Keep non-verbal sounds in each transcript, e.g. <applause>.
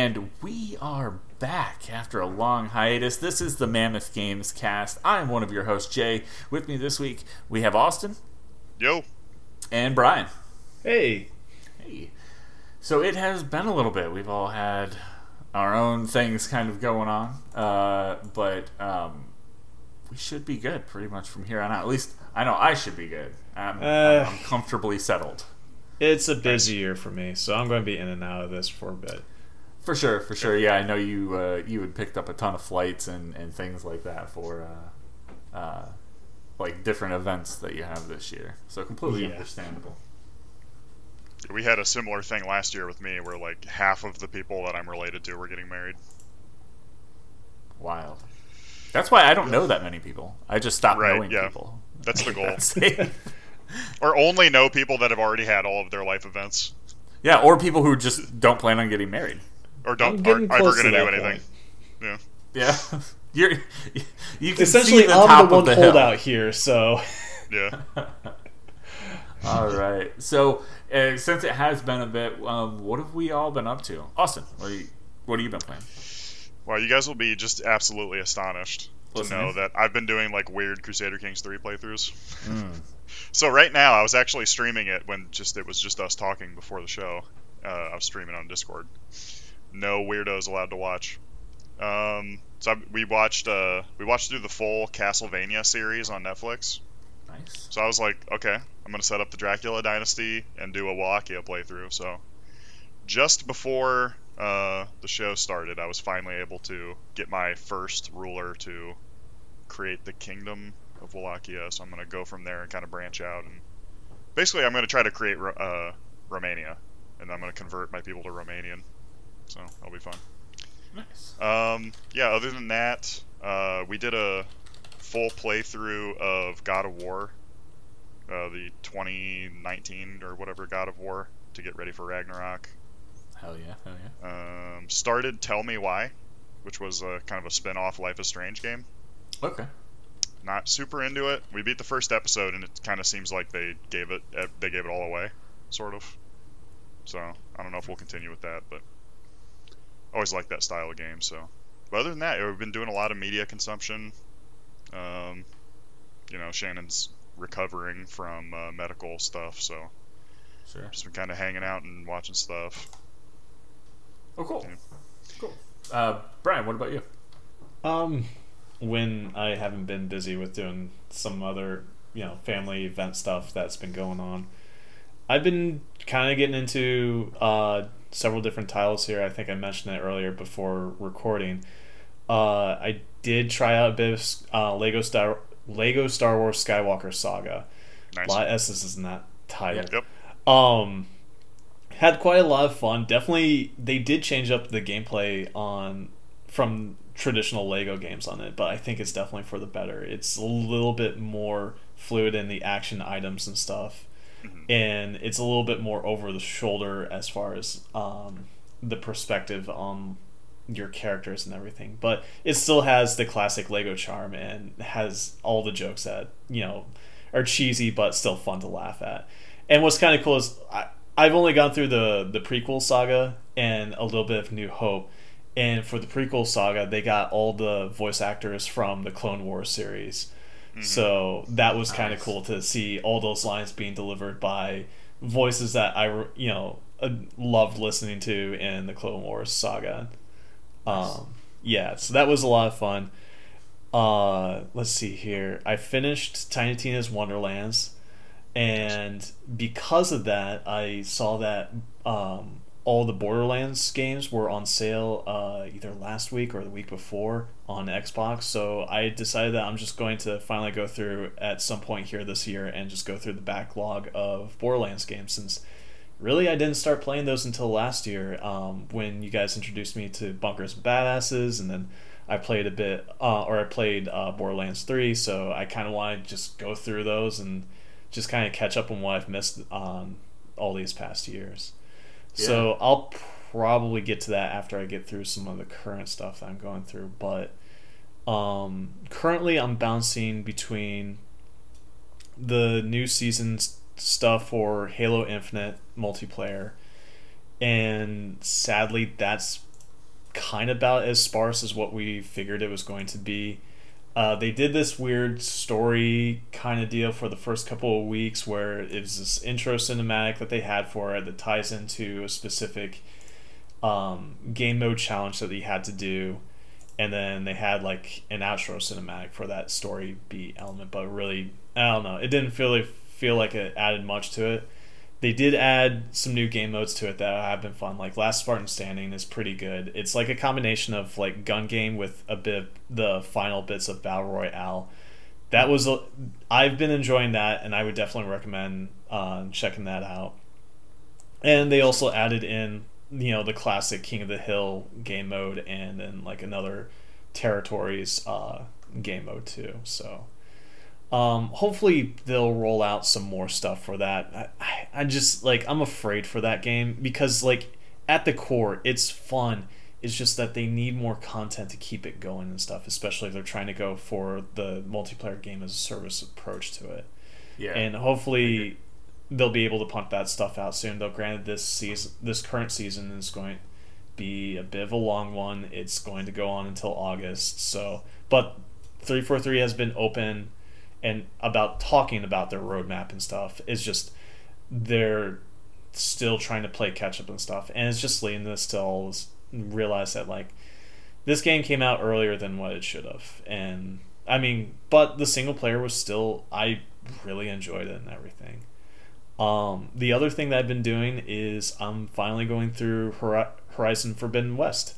And we are back after a long hiatus. This is the Mammoth Games cast. I'm one of your hosts, Jay. With me this week, we have Austin. Yo. And Brian. Hey. Hey. So it has been a little bit. We've all had our own things kind of going on. Uh, but um, we should be good pretty much from here on out. At least I know I should be good. I'm, uh, I'm comfortably settled. It's a busy year for me, so I'm going to be in and out of this for a bit. For sure, for sure. Yeah, I know you uh, you had picked up a ton of flights and, and things like that for uh, uh, like different events that you have this year. So completely yeah. understandable. We had a similar thing last year with me, where like half of the people that I'm related to were getting married. Wild. That's why I don't know that many people. I just stopped right, knowing yeah. people. That's the <laughs> goal. <laughs> or only know people that have already had all of their life events. Yeah, or people who just don't plan on getting married or don't aren't ever going to do anything. Point. Yeah. Yeah. <laughs> You're you can essentially the I'm the one the holdout here, so <laughs> yeah. <laughs> all right. So uh, since it has been a bit, um, what have we all been up to? Austin, what, you, what have you been playing? Well, you guys will be just absolutely astonished Listening. to know that I've been doing like weird Crusader Kings three playthroughs. Mm. so right now, I was actually streaming it when just it was just us talking before the show. Uh, I was streaming on Discord no weirdos allowed to watch. Um, so I, we watched uh, we watched through the full Castlevania series on Netflix. Nice. So I was like, okay, I'm gonna set up the Dracula Dynasty and do a Wallachia playthrough. So just before uh, the show started, I was finally able to get my first ruler to create the Kingdom of Wallachia. So I'm gonna go from there and kind of branch out and basically I'm gonna try to create uh, Romania, and I'm gonna convert my people to Romanian so that'll be fun. Nice. Um, yeah. Other than that, uh, we did a full playthrough of God of War, uh, the 2019 or whatever God of War, to get ready for Ragnarok. Hell yeah! Hell yeah. Um, started Tell Me Why, which was a kind of a spin-off Life is Strange game. Okay. Not super into it. We beat the first episode, and it kind of seems like they gave it they gave it all away, sort of. So I don't know if we'll continue with that, but always like that style of game. So, but other than that, we've been doing a lot of media consumption. Um, you know, Shannon's recovering from uh, medical stuff, so sure. just been kind of hanging out and watching stuff. Oh, cool. Yeah. Cool. Uh, Brian, what about you? Um, when I haven't been busy with doing some other, you know, family event stuff that's been going on, I've been kind of getting into uh, several different titles here. I think I mentioned it earlier before recording. Uh, I did try out a bit of uh, Lego Star Lego Star Wars Skywalker Saga. Nice. A lot of S's in that title. Yep. Um, had quite a lot of fun. Definitely, they did change up the gameplay on from traditional Lego games on it, but I think it's definitely for the better. It's a little bit more fluid in the action items and stuff mm-hmm. and it's a little bit more over the shoulder as far as um, the perspective on your characters and everything. But it still has the classic Lego charm and has all the jokes that you know are cheesy but still fun to laugh at. And what's kind of cool is I, I've only gone through the the prequel saga and a little bit of New Hope. And for the prequel saga, they got all the voice actors from the Clone Wars series. Mm-hmm. So that was kind of cool to see all those lines being delivered by voices that I, you know, uh, loved listening to in the Clone Wars saga. Nice. Um, yeah, so that was a lot of fun. Uh, let's see here. I finished Tiny Tina's Wonderlands, and because of that, I saw that um, all the Borderlands games were on sale uh, either last week or the week before on Xbox. So I decided that I'm just going to finally go through at some point here this year and just go through the backlog of Borderlands games since really I didn't start playing those until last year um, when you guys introduced me to Bunkers and Badasses and then I played a bit uh, or I played uh, Borderlands 3 so I kind of want to just go through those and just kind of catch up on what I've missed on all these past years. So I'll probably get to that after I get through some of the current stuff that I'm going through. But um, currently, I'm bouncing between the new season stuff for Halo Infinite multiplayer, and sadly, that's kind of about as sparse as what we figured it was going to be. Uh, they did this weird story kind of deal for the first couple of weeks where it was this intro cinematic that they had for it that ties into a specific um, game mode challenge that you had to do. And then they had like an outro cinematic for that story beat element, but really, I don't know. It didn't feel feel like it added much to it they did add some new game modes to it that have been fun. Like Last Spartan Standing is pretty good. It's like a combination of like gun game with a bit the final bits of battle royale. That was a, I've been enjoying that, and I would definitely recommend uh, checking that out. And they also added in you know the classic King of the Hill game mode, and then like another territories uh, game mode too. So um, hopefully they'll roll out some more stuff for that. I, I just like I'm afraid for that game because like at the core it's fun. It's just that they need more content to keep it going and stuff, especially if they're trying to go for the multiplayer game as a service approach to it. Yeah. And hopefully they'll be able to pump that stuff out soon. Though granted this season this current season is going to be a bit of a long one. It's going to go on until August. So but 343 has been open and about talking about their roadmap and stuff is just they're still trying to play catch up and stuff, and it's just leading us to all realize that like this game came out earlier than what it should have, and I mean, but the single player was still I really enjoyed it and everything. Um, the other thing that I've been doing is I'm finally going through Horizon Forbidden West,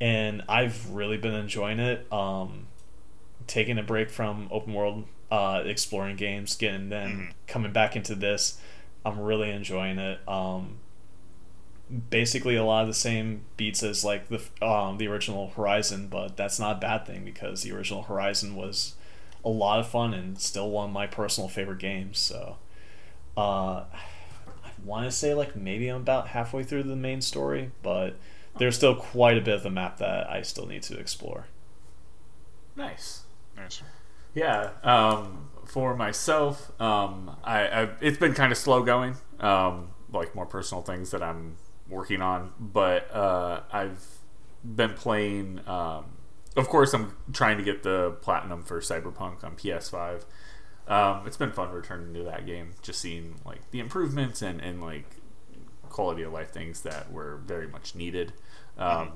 and I've really been enjoying it. Um, taking a break from open world uh, exploring games, getting then mm-hmm. coming back into this. I'm really enjoying it. Um, basically, a lot of the same beats as like the um, the original Horizon, but that's not a bad thing because the original Horizon was a lot of fun and still one of my personal favorite games. So, uh, I want to say like maybe I'm about halfway through the main story, but there's still quite a bit of the map that I still need to explore. Nice. Nice. Yeah. Um, for myself, um, I, I, it's been kind of slow going. Um, like more personal things that I'm working on, but uh, I've been playing. Um, of course, I'm trying to get the platinum for Cyberpunk on PS5. Um, it's been fun returning to that game, just seeing like the improvements and, and like quality of life things that were very much needed. Um.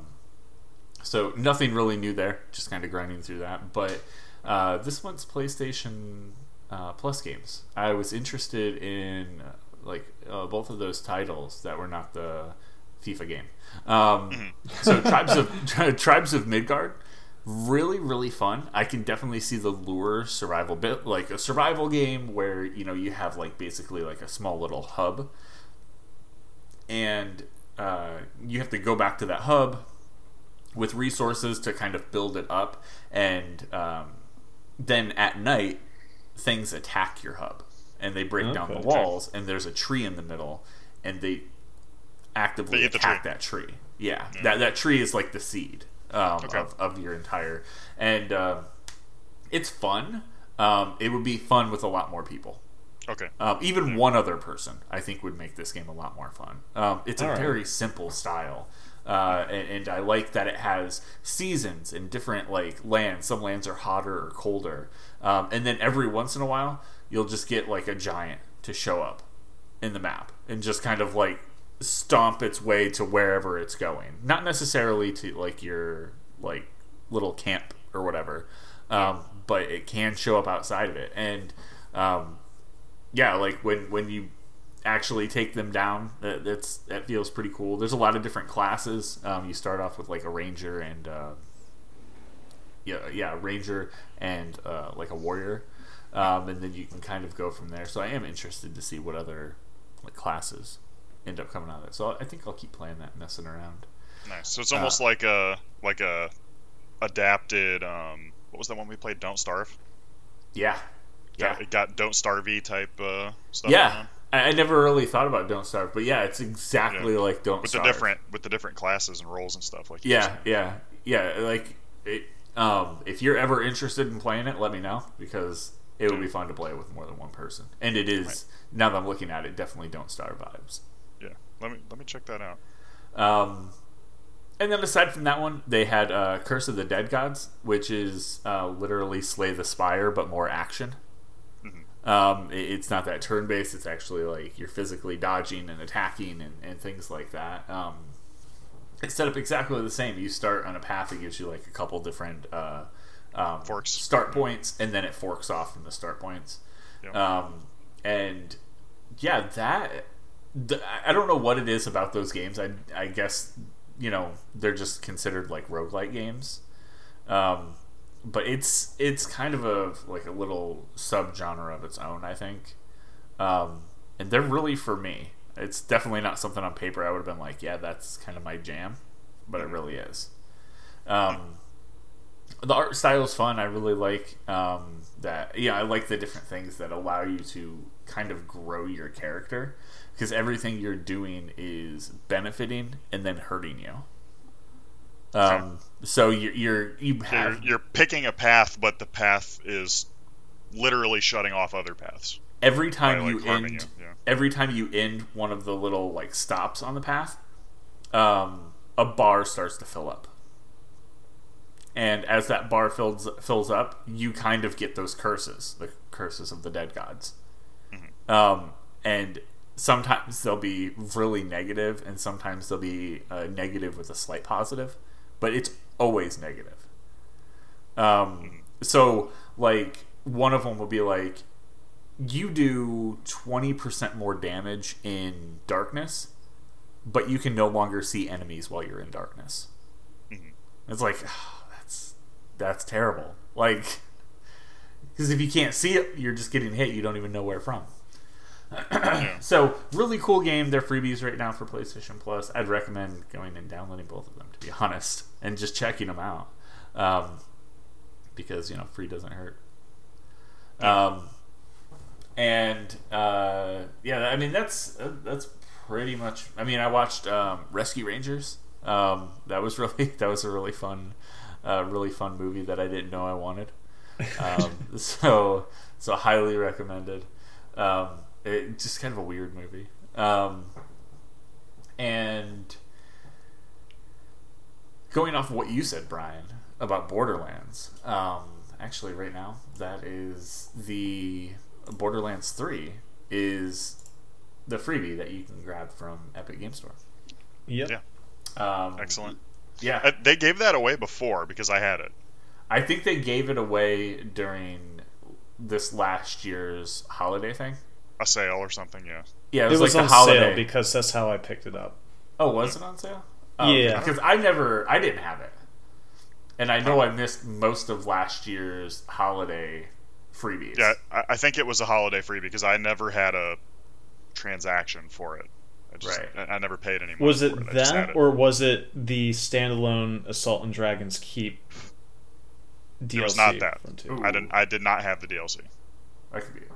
So nothing really new there, just kind of grinding through that. But uh, this one's PlayStation uh, Plus games. I was interested in uh, like uh, both of those titles that were not the FIFA game. Um, mm-hmm. so <laughs> Tribes of <laughs> Tribes of Midgard, really really fun. I can definitely see the lure survival bit, like a survival game where you know you have like basically like a small little hub, and uh, you have to go back to that hub with resources to kind of build it up and um, then at night things attack your hub and they break okay. down the walls and there's a tree in the middle and they actively they attack tree. that tree. Yeah, yeah, that that tree is like the seed um, okay. of, of your entire and uh, it's fun. Um, it would be fun with a lot more people. Okay. Um, even one other person i think would make this game a lot more fun. Um, it's All a right. very simple style uh, and, and, I like that it has seasons in different like lands. Some lands are hotter or colder, um, and then every once in a while you'll just get like a giant to show up in the map and just kind of like stomp its way to wherever it's going. Not necessarily to like your like little camp or whatever, um, but it can show up outside of it. And um, yeah, like when when you actually take them down. That, that's that feels pretty cool. There's a lot of different classes. Um, you start off with like a ranger and uh, yeah, yeah, ranger and uh, like a warrior, um, and then you can kind of go from there. So I am interested to see what other like classes end up coming out of it. So I think I'll keep playing that, messing around. Nice. So it's almost uh, like a like a adapted. Um, what was that one we played? Don't Starve. Yeah. Yeah. Got, it got Don't Starve type uh, stuff. Yeah. I, never really thought about Don't Starve, but yeah, it's exactly yeah. like Don't with Starve. the different with the different classes and roles and stuff like. Yeah, yeah, yeah. Like, it, um, if you're ever interested in playing it, let me know because it would be fun to play with more than one person. And it is right. now that I'm looking at it, definitely Don't Starve vibes. Yeah, let me let me check that out. Um, and then aside from that one, they had uh, Curse of the Dead Gods, which is uh, literally Slay the Spire, but more action. Um, it- it's not that turn based. It's actually like you're physically dodging and attacking and, and things like that. Um, it's set up exactly the same. You start on a path that gives you like a couple different uh, um, Forks. start points, and then it forks off from the start points. Yep. Um, and yeah, that th- I don't know what it is about those games. I I guess you know they're just considered like roguelike games. Um, but it's it's kind of a like a little subgenre of its own, I think. Um, and they're really for me. It's definitely not something on paper I would have been like, yeah, that's kind of my jam, but it really is. Um, the art style is fun. I really like um, that. Yeah, I like the different things that allow you to kind of grow your character because everything you're doing is benefiting and then hurting you. Um, so you're, you're you You're, you're picking a path, but the path is literally shutting off other paths. every by, time like, you end you, yeah. every time you end one of the little like stops on the path um, a bar starts to fill up and as that bar fills fills up you kind of get those curses the curses of the dead gods Mm-hmm. um, and sometimes they'll be really negative and sometimes they'll be uh, negative with a slight positive but it's always negative um, so like one of them will be like you do 20% more damage in darkness, but you can no longer see enemies while you're in darkness. Mhm. It's like that's that's terrible. Like because if you can't see it, you're just getting hit. You don't even know where from. Yeah. So really cool game. They're freebies right now for PlayStation Plus. I'd recommend going and downloading both of them to be <laughs> honest, and just checking them out, um, because you know free doesn't hurt. Um, and uh, yeah, I mean that's uh, that's pretty much. I mean, I watched um, Rescue Rangers. Um, that was <laughs> really that was a really fun, uh, really fun movie that I didn't know I wanted. <laughs> Um, so so highly recommended. Um, it just kind of a weird movie. Um, and going off of what you said, Brian, about Borderlands. Um, actually, right now, that is the Borderlands Three is the freebie that you can grab from Epic Game Store. Yep. Yeah. Um, Excellent. Yeah, Uh, They gave that away before because I had it. I think they gave it away during this last year's holiday thing. A sale or something, yeah. Yeah, it It was, was like on the holiday. sale because that's how I picked it up. Oh, was it on sale? Oh, Yeah. Because I never, I didn't have it, and I know I missed most of last year's holiday freebies. Yeah, I, I think it was a holiday freebie because I never had a transaction for it. I just, Right. I, I never paid any money Was it it. I just had that, it. or was it the standalone Assault and Dragons Keep DLC? It was not that. from two? Ooh. I didn't. I did not have the DLC. I could be it.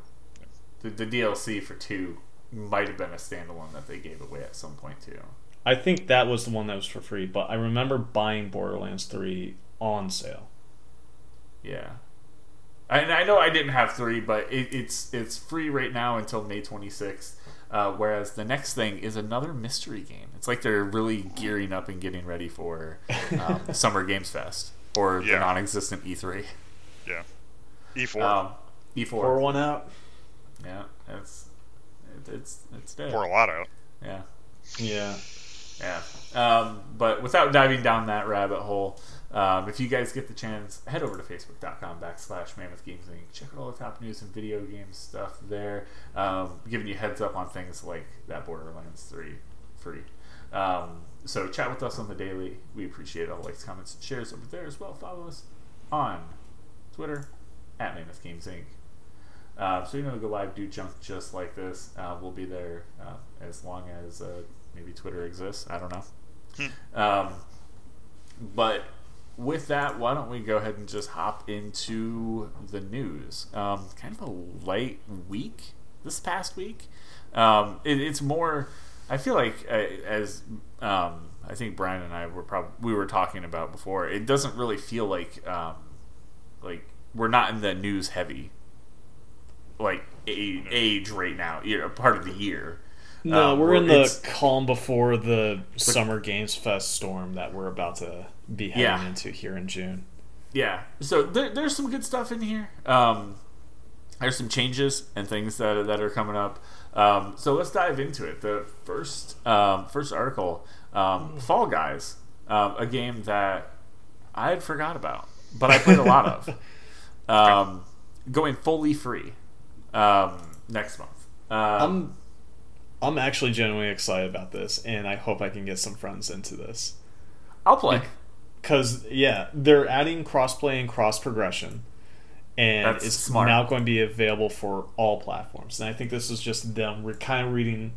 The, the DLC for two might have been a standalone that they gave away at some point too. I think that was the one that was for free, but I remember buying Borderlands 3 on sale. Yeah. And I know I didn't have three, but it, it's it's free right now until May 26th. Uh, whereas the next thing is another mystery game. It's like they're really gearing up and getting ready for um, <laughs> Summer Games Fest or Yeah. the non-existent E3. Yeah. E4. Um, E4. Pour one out. Yeah, it's it, it's it's dead. Pour a lot out. Yeah. Yeah. Yeah. Um, but without diving down that rabbit hole, um, if you guys get the chance, head over to facebook.com backslash mammoth games Inc. Check out all the top news and video game stuff there. Um, giving you heads up on things like that Borderlands 3 free. Um, so chat with us on the daily. We appreciate all likes, comments, and shares over there as well. Follow us on Twitter at Mammoth Games Inc. Uh, so you know, go live, do junk just like this. Uh, we'll be there uh, as long as uh, maybe Twitter exists. I don't know. Um, but with that, why don't we go ahead and just hop into the news? Um, kind of a light week this past week. Um, it, it's more. I feel like uh, as um, I think Brian and I were probably we were talking about before. It doesn't really feel like um, like we're not in the news heavy like a- age right now, you know, part of the year. No, Um, we're in the calm before the Summer Games Fest storm that we're about to be heading Yeah. into here in June. yeah. So there, there's some good stuff in here. Um, there's some changes and things that that are coming up. Um, so let's dive into it. The first um, first article, um, Fall Guys, um, a game that I had forgot about, but I played a lot of. <laughs> Um, going fully free um, next month. Um, I'm I'm actually genuinely excited about this, and I hope I can get some friends into this. I'll play. Because yeah, they're adding crossplay and cross progression, and That's it's smart. now going to be available for all platforms. And I think this is just them re- kind of reading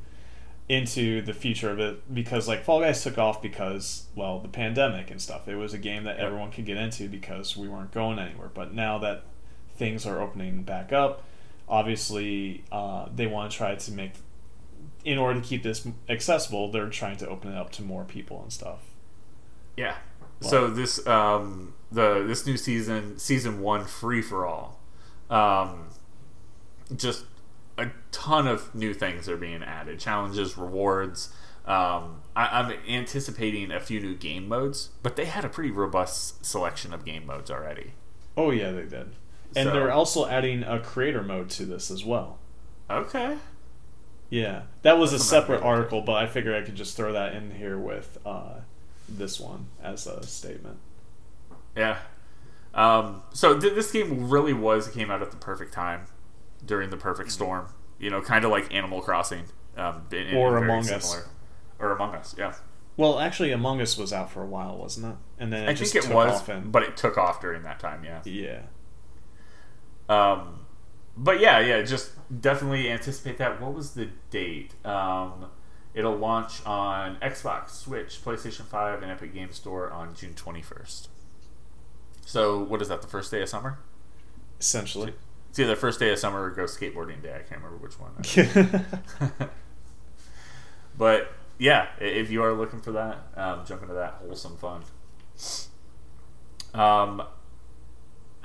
into the future of it because like Fall Guys took off because well the pandemic and stuff. It was a game that everyone could get into because we weren't going anywhere. But now that things are opening back up, obviously uh, they want to try to make in order to keep this accessible, they're trying to open it up to more people and stuff. Yeah. So this um the this new season season one free for all, um, just a ton of new things are being added, challenges, rewards. Um, I, I'm anticipating a few new game modes, but they had a pretty robust selection of game modes already. Oh yeah, they did. And So- they're also adding a creator mode to this as well. Okay. Yeah, that was a That's separate article, but I figured I could just throw that in here with uh, this one as a statement. Yeah. Um, so th- this game really was came out at the perfect time during the perfect storm. You know, kind of like Animal Crossing, um, in- in- Or Among Us. or Among Us. Yeah, Well, actually, Among Us was out for a while, wasn't it? And then it I think it was, off and but it took off during that time. Yeah. yeah, Um, but yeah, yeah, just definitely anticipate that. What was the date? Um, it'll launch on Xbox, Switch, PlayStation 5, and Epic Game Store on June 21st. So, what is that, the first day of summer? essentially. It's either first day of summer or go skateboarding day. I can't remember which one. <laughs> but yeah, if you are looking for that, um, jump into that wholesome fun. Um,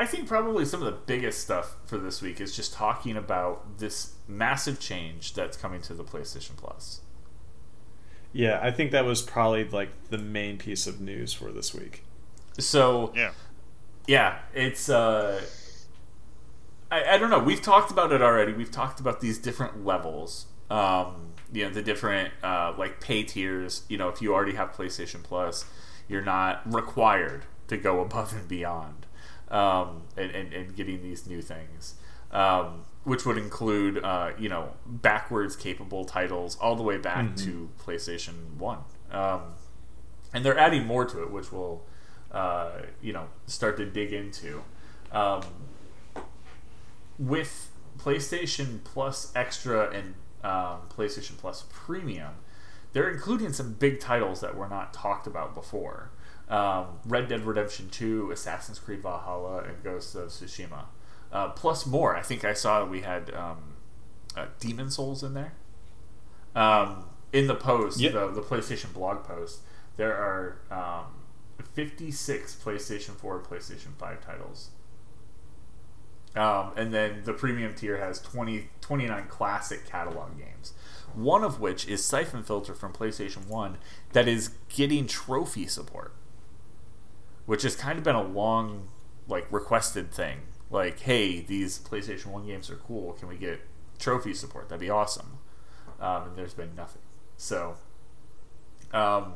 I think probably some of the biggest stuff for this week is just talking about this massive change that's coming to the PlayStation Plus. yeah, I think that was probably like the main piece of news for this week. So Yeah. yeah, it's uh, I, I don't know. We've talked about it already. We've talked about these different levels. Um, you know, the different uh, like pay tiers. You know, if you already have PlayStation Plus, you're not required to go above and beyond, um, and, and and getting these new things. Um, which would include, uh, you know, backwards capable titles all the way back to PlayStation One, um, and they're adding more to it, which we'll, uh, you know, start to dig into. Um, with PlayStation Plus Extra and um, PlayStation Plus Premium, they're including some big titles that were not talked about before. Um, Red Dead Redemption 2, Assassin's Creed Valhalla, and Ghost of Tsushima. Uh, plus more. I think I saw we had um, uh, Demon's Souls in there. Um, in the post, Yep. the, the PlayStation blog post, there are um, 56 PlayStation 4 and PlayStation 5 titles. Um, and then the premium tier has 20, 29 classic catalog games. One of which is Syphon Filter from PlayStation 1 that is getting trophy support. Which has kind of been a long, like, requested thing. Like, hey, these PlayStation 1 games are cool. Can we get trophy support? That'd be awesome. Um, and there's been nothing. So, um,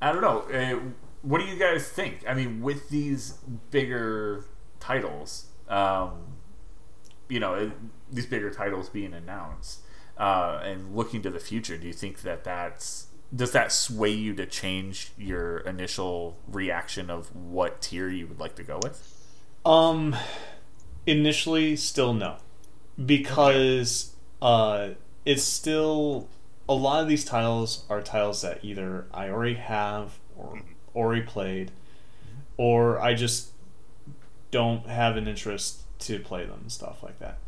I don't know. Uh, what do you guys think? I mean, with these bigger titles, um, you know, it, these bigger titles being announced uh, and looking to the future, do you think that that's does that sway you to change your initial reaction of what tier you would like to go with? Um, initially, still no, because uh, it's still a lot of these titles are titles that either I already have or already played, or I just don't have an interest to play them and stuff like that.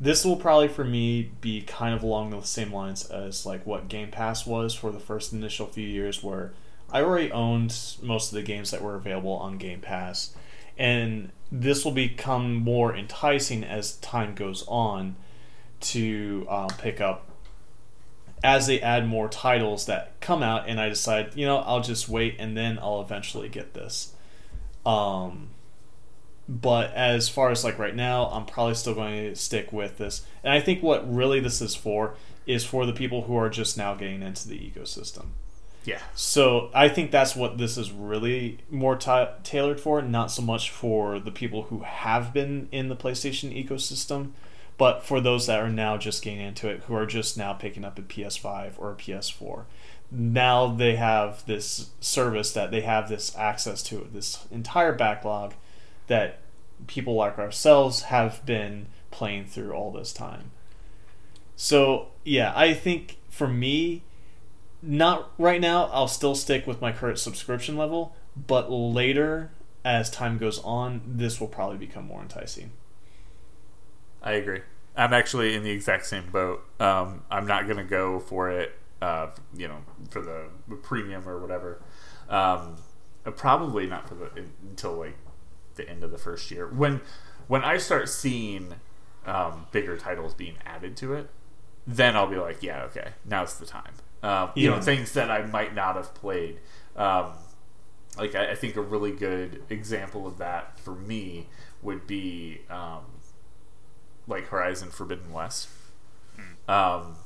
This will probably for me be kind of along the same lines as like what Game Pass was for the first initial few years where I already owned most of the games that were available on Game Pass and this will become more enticing as time goes on to uh, pick up as they add more titles that come out, and I decide, you know, I'll just wait, and then I'll eventually get this. Um, but as far as like right now, I'm probably still going to stick with this. And I think what really this is for is for the people who are just now getting into the ecosystem. Yeah. So I think that's what this is really more ta tailored for, not so much for the people who have been in the PlayStation ecosystem, but for those that are now just getting into it, who are just now picking up a PS5 or a PS4. Now they have this service that they have this access to this entire backlog that people like ourselves have been playing through all this time. So, yeah, I think for me, not right now, I'll still stick with my current subscription level, but later, as time goes on, this will probably become more enticing. I agree. I'm actually in the exact same boat. Um, I'm not going to go for it, uh, you know, for the premium or whatever. Um, probably not for the until like the end of the first year. When when I start seeing um, bigger titles being added to it, then I'll be like, yeah, okay, now's the time. Um, you Yeah. know, things that I might not have played. Um, like I, I think a really good example of that for me would be um, like Horizon Forbidden West. Um,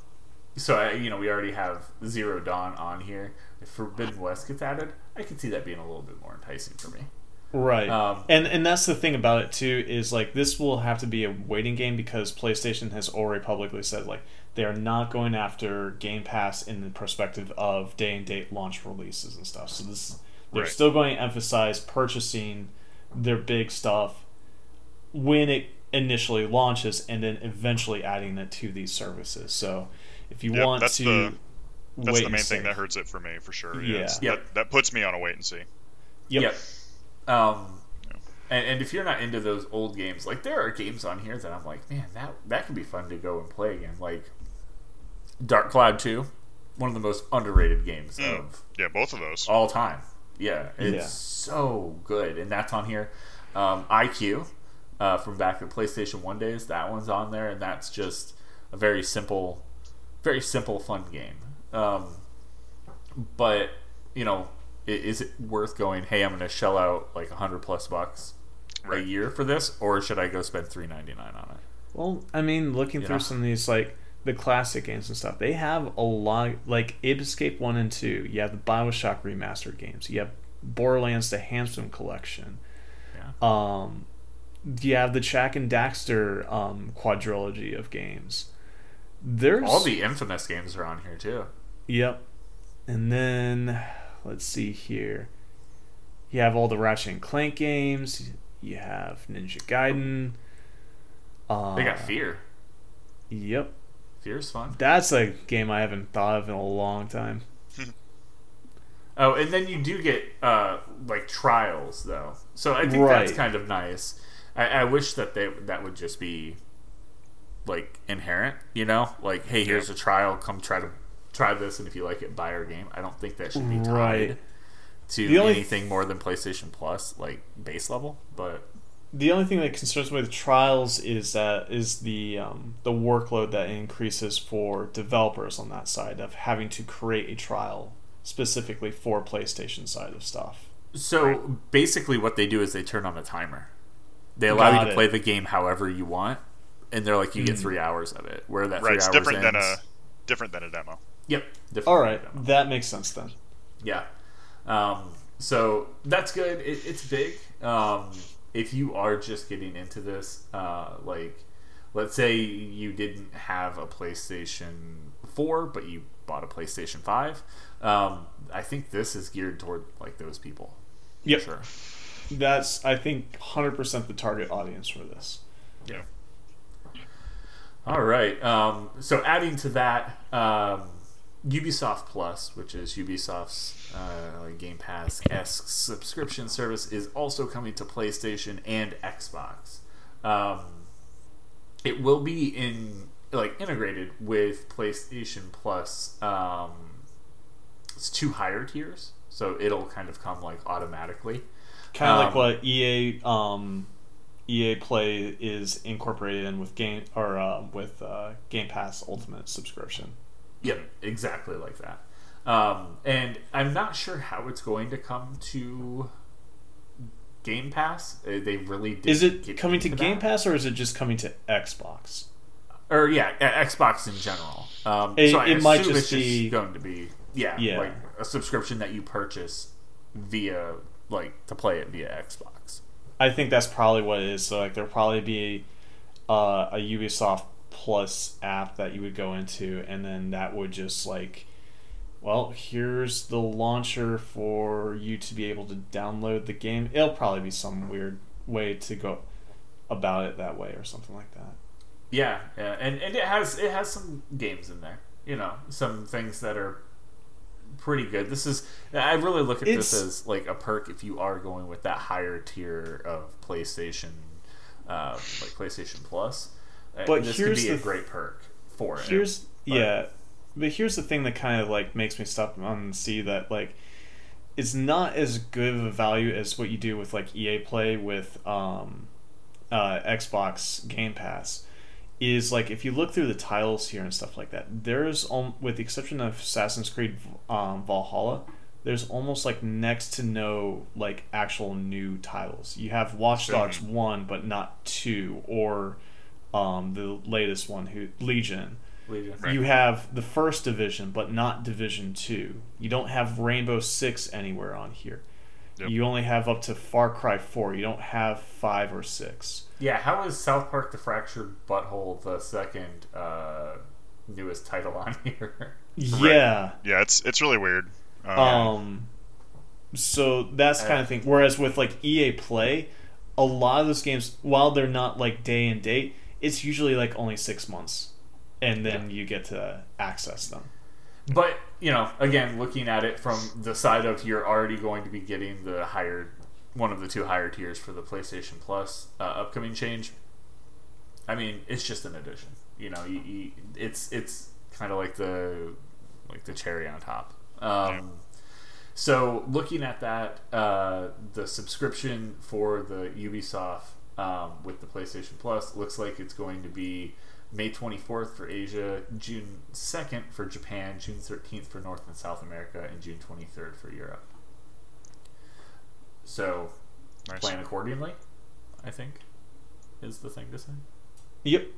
so I, you know, we already have Zero Dawn on here. If Forbidden West gets added, I could see that being a little bit more enticing for me. Right. Um, and and that's the thing about it too is like this will have to be a waiting game because PlayStation has already publicly said like they are not going after Game Pass in the perspective of day and date launch releases and stuff. So this they're Right. still going to emphasize purchasing their big stuff when it initially launches and then eventually adding it to these services. So if you Yep, want that's to the- That's wait the main thing see. that hurts it for me, for sure. Yeah. Yes. Yep. That, that puts me on a wait and see. Yep. Um, and, and if you're not into those old games, like there are games on here that I'm like, man, that that could be fun to go and play again. Like Dark Cloud Two, one of the most underrated games Mm. of Yeah, both of those. all time. Yeah, it's Yeah. so good, and that's on here. Um, IQ uh, from back in PlayStation One days, that one's on there, and that's just a very simple, very simple, fun game. Um, but you know, i- is it worth going? Hey, I'm going to shell out like a hundred plus bucks a year for this, or should I go spend three ninety nine on it? Well, I mean, looking You through know? some of these like the classic games and stuff, they have a lot like Ape Escape One and Two. You have the Bioshock remastered games. You have Borderlands: The Handsome Collection. Yeah. Um, you have the Jak and Daxter um, quadrilogy of games. There's All the infamous games are on here too. Yep. And then let's see here. You have all the Ratchet and Clank games. You have Ninja Gaiden. Uh, They got Fear. Yep. Fear's fun. That's a game I haven't thought of in a long time. <laughs> Oh, and then you do get uh, like trials though, so I think that's kind of nice. I, I wish that they that would just be like inherent, you know, like hey, here's a trial, come try to try this, and if you like it, buy our game. I don't think that should be tied Right. to The only- anything more than PlayStation Plus, like base level. But The only thing that concerns me with trials is that is the um, the workload that increases for developers on that side of having to create a trial specifically for PlayStation side of stuff. so basically, what they do is they turn on a timer. They allow Got you to it. play the game however you want, and they're like, you get Mm. three hours of it. Where that three It's hours different than a different than a demo. Yep. different All than right, a demo. that makes sense then. Yeah. Um, so that's good. It, it's big. Um, if you are just getting into this, uh, like, let's say you didn't have a PlayStation 4, but you bought a PlayStation 5, um, I think this is geared toward, like, those people. for Yep. Sure. That's I think hundred percent the target audience for this. Yeah. All right. Um, so adding to that, um, Ubisoft Plus, which is Ubisoft's uh, like Game Pass esque subscription service, is also coming to PlayStation and Xbox. Um, it will be in like integrated with PlayStation Plus. Um, it's two higher tiers, so it'll kind of come like automatically. Kind of like Um, what EA um, EA Play is incorporated in with game or uh, with uh, Game Pass Ultimate subscription. Yep, exactly like that. Um, and I'm not sure how it's going to come to Game Pass. Uh, They really did. Is it coming to Game Pass or is it just coming to Xbox? Or yeah, Xbox in general. Um, It- so I it might just it's be- going to be yeah, Yeah. like a subscription that you purchase via like to play it via Xbox. I think that's probably what it is. So like there'll probably be uh, a Ubisoft Plus app that you would go into, and then that would just like, well, here's the launcher for you to be able to download the game. It'll probably be some weird way to go about it that way or something like that. Yeah, yeah, and, and it has it has some games in there. You know, some things that are pretty good. This is I really look at this as like a perk if you are going with that higher tier of PlayStation, uh, like PlayStation Plus. Uh, But this here's could be a the- great perk for it. Here's But- yeah, but here's the thing that kind of like makes me stop and see that like it's not as good of a value as what you do with like EA Play with um, uh, Xbox Game Pass. Is like if you look through the titles here and stuff like that, there's um, with the exception of Assassin's Creed um, Valhalla, there's almost like next to no like actual new titles. You have Watch Dogs one, but not two, or um, the latest one, who Legion. Legion. Right. You have the first division, but not Division Two. You don't have Rainbow Six anywhere on here. Yep. You only have up to Far Cry Four. You don't have five or six. Yeah, how is South Park: The Fractured Butthole the second uh, newest title on <laughs> here? Yeah. Yeah, it's it's really weird. Um, Um. So that's kind Uh, of thing. Whereas with like EA Play, a lot of those games, while they're not like day and date, it's usually like only six months, and then you get to access them. But you know, again, looking at it from the side of you're already going to be getting the higher, one of the two higher tiers for the PlayStation Plus uh, upcoming change. I mean, it's just an addition. You know, you, you, it's it's kind of like the like the cherry on top. Um, So looking at that, uh, the subscription for the Ubisoft um, with the PlayStation Plus looks like it's going to be May 24th for Asia, June 2nd for Japan, June 13th for North and South America, and June 23rd for Europe. So nice. plan accordingly, I think, is the thing to say. Yep.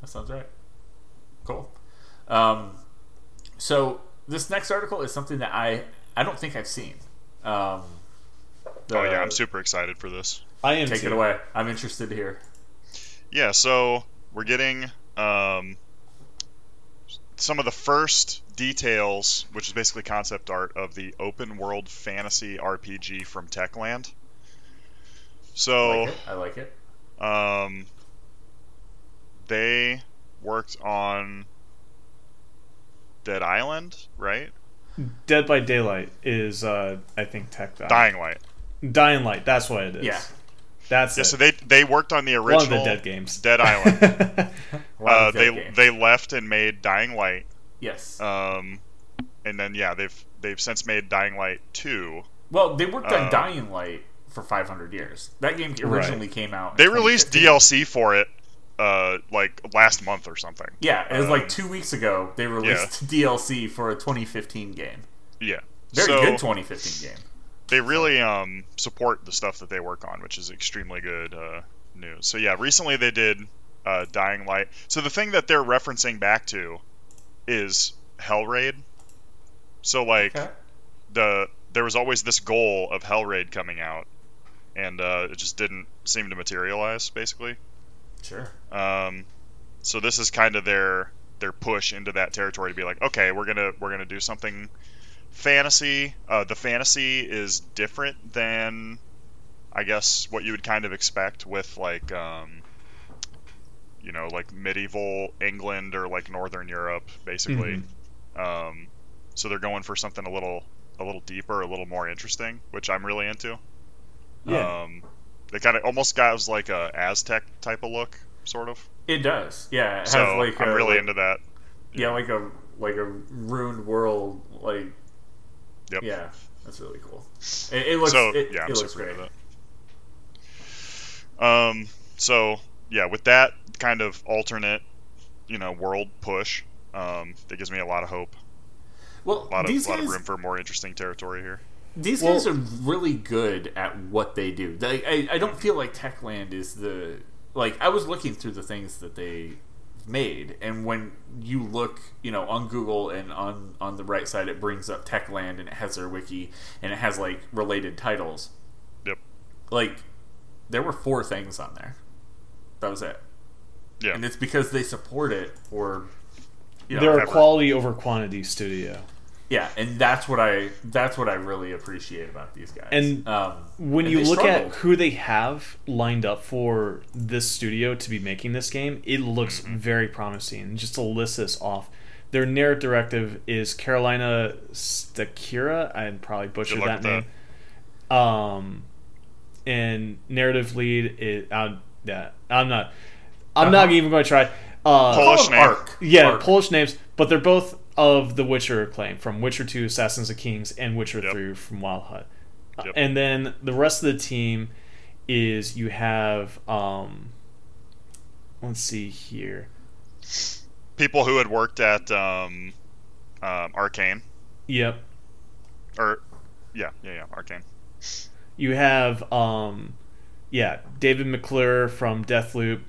That sounds right. Cool. Um, so this next article is something that I I don't think I've seen. Um, Oh yeah, I'm super excited for this. I am Take too. it away. I'm interested to hear. Yeah, so we're getting um, some of the first details, which is basically concept art of the open world fantasy RPG from Techland. So I So, like it. I like it. um, they worked on Dead Island, right? Dead by Daylight is, uh, I think, Tech Dying Light. Dying Light. That's what it is. Yeah. That's Yeah, it. so they they worked on the One of original the Dead games. Dead <laughs> Island. Uh, of they games. they left and made Dying Light. yes. Um, and then yeah, they've they've since made Dying Light two. well, they worked on uh, Dying Light for 500 years. That game originally came out. in They released DLC for it, uh, like last month or something. Yeah, it was Um, like two weeks ago. They released <laughs> DLC for a 2015 game. Yeah, Very so good 2015 game. They really um support the stuff that they work on, which is extremely good uh, news. So yeah, recently they did uh, Dying Light. So the thing that they're referencing back to is Hellraid. So like Okay. the there was always this goal of Hellraid coming out, and uh, it just didn't seem to materialize. Basically, Sure. um, so this is kind of their their push into that territory to be like, okay, we're gonna we're gonna do something fantasy. Uh, the fantasy is different than, I guess, what you would kind of expect with like, um, you know, like medieval England or like Northern Europe, basically. Um, so they're going for something a little a little deeper, a little more interesting, which I'm really into. Yeah. Um, they kind of almost got like a Aztec type of look, sort of. It does. Yeah. It has So like I'm a, really like- into that. Yeah, like a like a ruined world. Like Yep. yeah, that's really cool. It, it looks. so it, yeah, I'm it looks great. Um, so yeah, with that kind of alternate, you know, world push, Um, that gives me a lot of hope. Well, A lot of, these lot of room for more interesting territory here. these Well- guys are really good at what they do. They, I, I don't feel like Techland is the like. I was looking through the things that they made, and when you look, you know, on Google and on on the right side, it brings up Techland and it has their wiki and it has like related titles. Yep. Like, there were four things on there. That was it, Yeah. and it's because they support it or. You know, They're a quality over quantity studio. Yeah, and that's what I that's what I really appreciate about these guys. And um, When and you look struggled. at who they have lined up for this studio to be making this game, it looks Mm-hmm. very promising. Just to list this off, their narrative directive is Karolina Stachyra. I'd probably butcher Good luck that name. Um, and narrative lead is uh, yeah. I'm not. I'm not Uh-huh. even going to try. Uh, Polish name. Yeah, Ark. Polish names, but they're both of the Witcher acclaim from Witcher 2, Assassins of Kings, and Witcher Yep. 3 from Wild Hunt. Uh, Yep. And then the rest of the team is you have um let's see here. People who had worked at um, um, Arkane, Yep. or yeah, yeah, yeah, Arkane. You have um yeah, David McClure from Deathloop,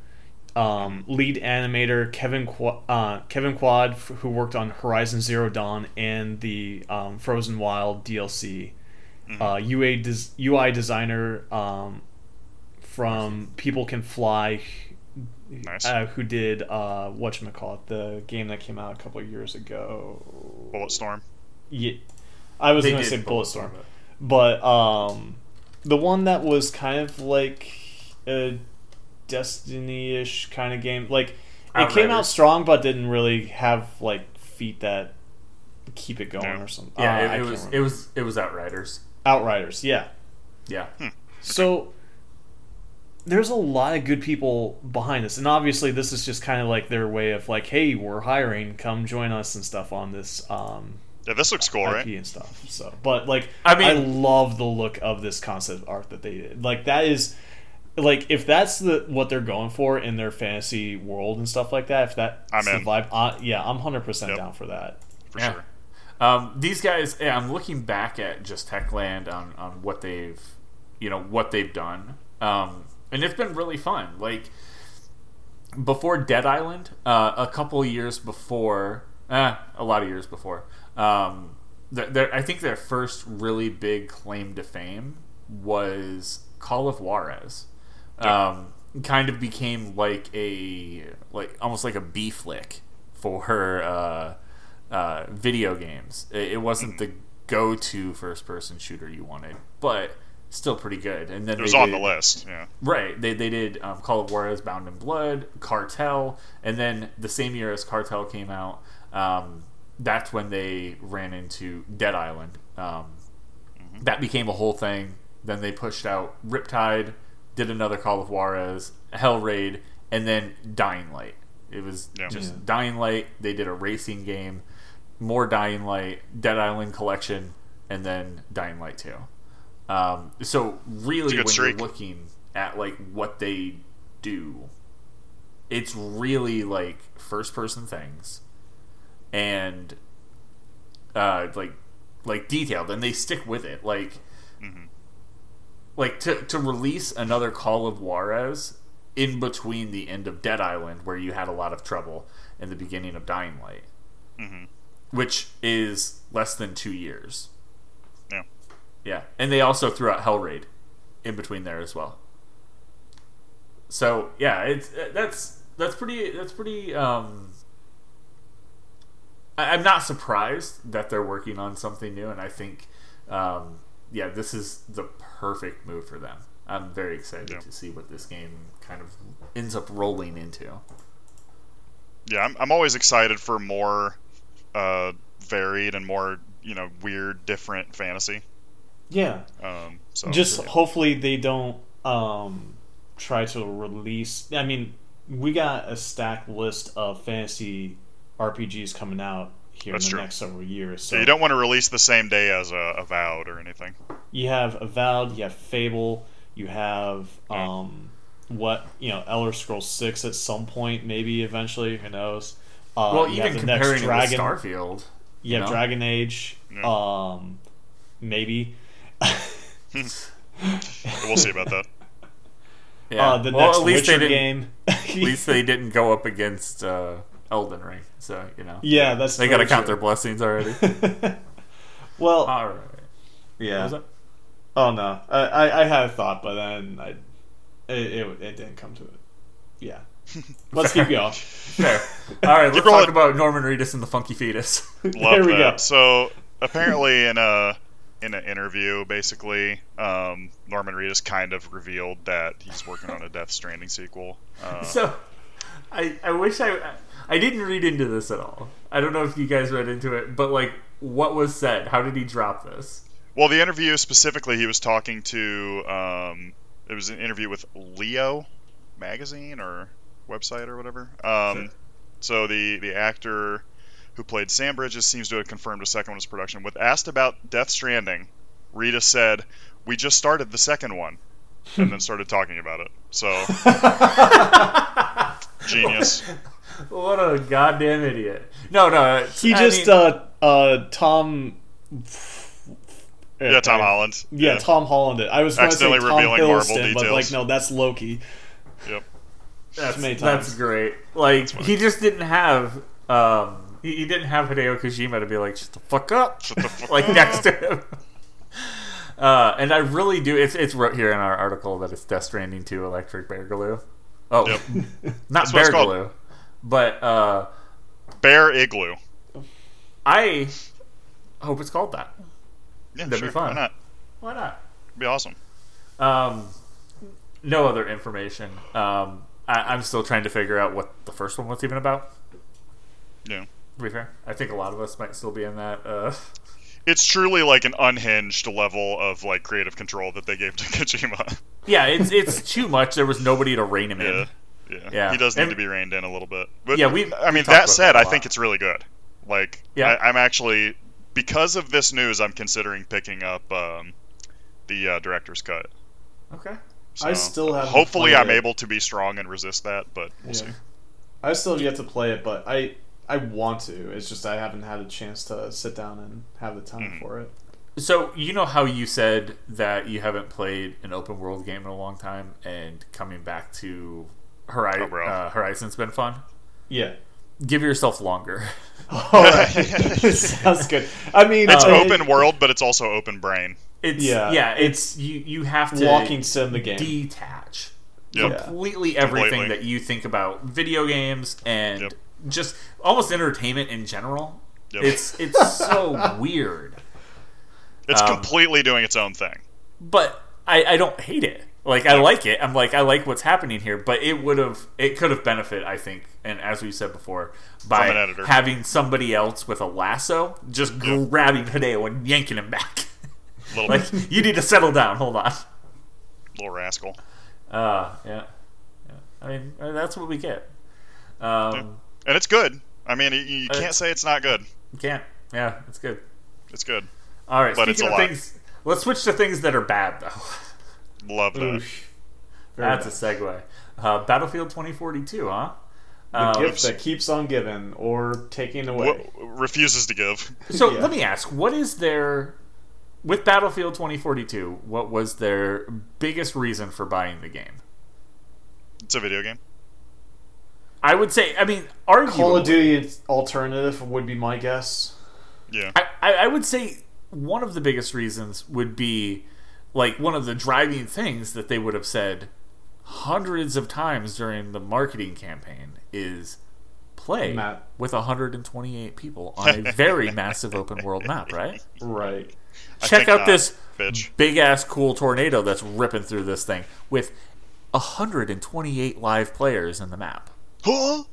um, lead animator Kevin Qu- uh, Kevin Quad, f- who worked on Horizon Zero Dawn and the um, Frozen Wild DLC. Uh, UA des- UI designer um, from People Can Fly, Nice. uh, who did uh, what call it, the game that came out a couple of years ago. Bulletstorm. Yeah, I was They going to did say Bulletstorm, but um, the one that was kind of like a Destiny-ish kind of game, like it came out strong, but didn't really have like feet that keep it going Yeah. or something. Yeah, Uh, it, it was remember. it was it was Outriders. Outriders. Yeah, Yeah, So there's a lot of good people behind this, and obviously this is just kind of like their way of like, hey, we're hiring, come join us and stuff on this um, Yeah, this looks cool, IP right? and stuff. So, but like, I I mean- mean, I love the look of this concept art that they did. Like that is. Like if that's the what they're going for in their fantasy world and stuff like that, if that's I'm the in. vibe, uh, yeah, I'm hundred percent Yep. down for that. For Yeah. sure. Um, these guys, yeah, I'm looking back at just Techland on, on what they've, you know, what they've done, um, and it's been really fun. Like before Dead Island, uh, a couple years before, eh, a lot of years before, um, their, their, I think their first really big claim to fame was Call of Juarez. Um, kind of became like a like almost like a B flick for uh, uh, video games. It, it wasn't the go-to first-person shooter you wanted, but still pretty good. And then It was on did- the list. Yeah. Right. They, they did um, Call of Juarez Bound in Blood, Cartel, and then the same year as Cartel came out, um, that's when they ran into Dead Island. Um, That became a whole thing. Then they pushed out Riptide, did another Call of Juarez, Hellraid, and then Dying Light. It was Yeah. just Yeah. Dying Light. They did a racing game, more Dying Light, Dead Island Collection, and then Dying Light 2. Um, so really, when streak. you're looking at like what they do, it's really like first person things, and uh, like like detailed, and they stick with it. Like. Like to to release another Call of Juarez in between the end of Dead Island, where you had a lot of trouble, and the beginning of Dying Light, Mhm. which is less than two years. Yeah. Yeah, and they also threw out Hellraid in between there as well. So yeah, it's uh, that's that's pretty that's pretty. Um, I, I'm not surprised that they're working on something new, and I think, um, yeah, this is the perfect move for them. I'm very excited Yeah. to see what this game kind of ends up rolling into. Yeah, I'm, I'm always excited for more uh, varied and more you know weird, different fantasy. Yeah, Um, so just hopefully they don't um try to release i mean we got a stacked list of fantasy rpgs coming out here That's in the true. next several years so yeah, you don't want to release the same day as a Avowed or anything. you have avowed you have fable you have um what you know elder scrolls 6 at some point maybe eventually who knows Uh, well, you have even the comparing it Dragon, with Starfield, you have know? Dragon Age, Yeah. um, maybe. We'll see about that. yeah. Uh, the well, next at least Witcher they didn't. game. <laughs> At least they didn't go up against uh, Elden Ring, so you know. yeah, that's They got to count true. their blessings already. <laughs> well, All right. What yeah. was that? Oh no, I, I I had a thought, but then I it, it, it didn't come to it. Yeah, <laughs> let's keep going. Fair. All right, <laughs> let's Keep talk about Norman Reedus and the Funky Fetus. Love there we that. go. So apparently, in a in an interview, basically, um, Norman Reedus kind of revealed that he's working on a Death Stranding sequel. Uh, So, I I wish I I didn't read into this at all. I don't know if you guys read into it, but like, what was said? How did he drop this? well, the interview specifically, he was talking to. Um, it was an interview with Leo magazine or website or whatever. Um, Sure. So the the actor who played Sam Bridges seems to have confirmed a second one is production. With asked about Death Stranding, Reedus said, "We just started the second one," and then <laughs> started talking about it. So <laughs> genius. <laughs> <laughs> What a goddamn idiot! No, no, He I just mean- uh uh Tom. Yeah, Tom Holland. Yeah, Tom Holland. It. I was going to say Accidentally Tom revealing Marvel Hiddleston, but like details. no, that's Loki. Yep. That's, many that's great. Like funny. he just didn't have um he, he didn't have Hideo Kojima to be like shut the fuck up Shut the <laughs> fuck like up. next to him. <laughs> Uh, and I really do. It's it's wrote here in our article that it's Death Stranding 2 Electric Bear Glue. Oh, Yep. not That's Bear it's. Glue, but uh, Bear Igloo. I hope it's called that. Yeah, That'd be sure. fun. Why not? Why not? It'd be awesome. Um, no other information. Um, I, I'm still trying to figure out what the first one was even about. Yeah. To be fair, I think a lot of us might still be in that. Uh, It's truly like an unhinged level of like creative control that they gave to <laughs> Kojima. yeah, it's it's too much. There was nobody to rein him yeah. in. Yeah. Yeah. He does need And- to be reined in a little bit. But Yeah, we- I we mean, that said, that a I think it's really good. Like, Yeah. I, I'm actually because of this news, I'm considering picking up um, the uh, director's cut. Okay. So I still haven't Hopefully, I'm it. able to be strong and resist that, but we'll see. I still have yet to play it, but I I want to. It's just I haven't had a chance to sit down and have the time Mhm. for it. So you know how you said that you haven't played an open world game in a long time, and coming back to Horizon, Oh, bro. uh, Horizon's been fun. Yeah. Give yourself longer. All right. <laughs> <laughs> Sounds good. I mean, It's uh, open world, but it's also open brain. It's yeah, Yeah, it's you. You have to walking sim the game. detach Yep. Completely everything Completely. that you think about video games and Yep. just almost entertainment in general. Yep. It's it's <laughs> so weird, It's um, completely doing its own thing. but I, I don't hate it. Like I like it. I'm like I like what's happening here, but it would have it could have benefit I think, and as we said before, by having somebody else with a lasso just grabbing Hideo and yanking him back. <laughs> Little like <laughs> you need to settle down. Hold on. little rascal. Uh, yeah. yeah. I mean, uh, that's what we get. Um, And it's good. I mean, you, you Uh, can't say it's not good. you can't. Yeah, it's good. It's good. All right. But speaking it's a of lot. things, let's switch to things that are bad, though. <laughs> Love that. Oosh. That's bad. a segue. Uh, Battlefield 2042, huh? the Um, gift that keeps on giving or taking away. Wha- refuses to give. <laughs> so Yeah. let me ask, what is their with Battlefield 2042? What was their biggest reason for buying the game? It's a video game. I would say, I mean, arguably, Call of Duty alternative would be my guess. Yeah. I, I I would say one of the biggest reasons would be like one of the driving things that they would have said hundreds of times during the marketing campaign is play Matt. with 128 people on a very <laughs> massive open world map, right? Right. I Check out not, this big ass cool tornado that's ripping through this thing with 128 live players in the map. Huh?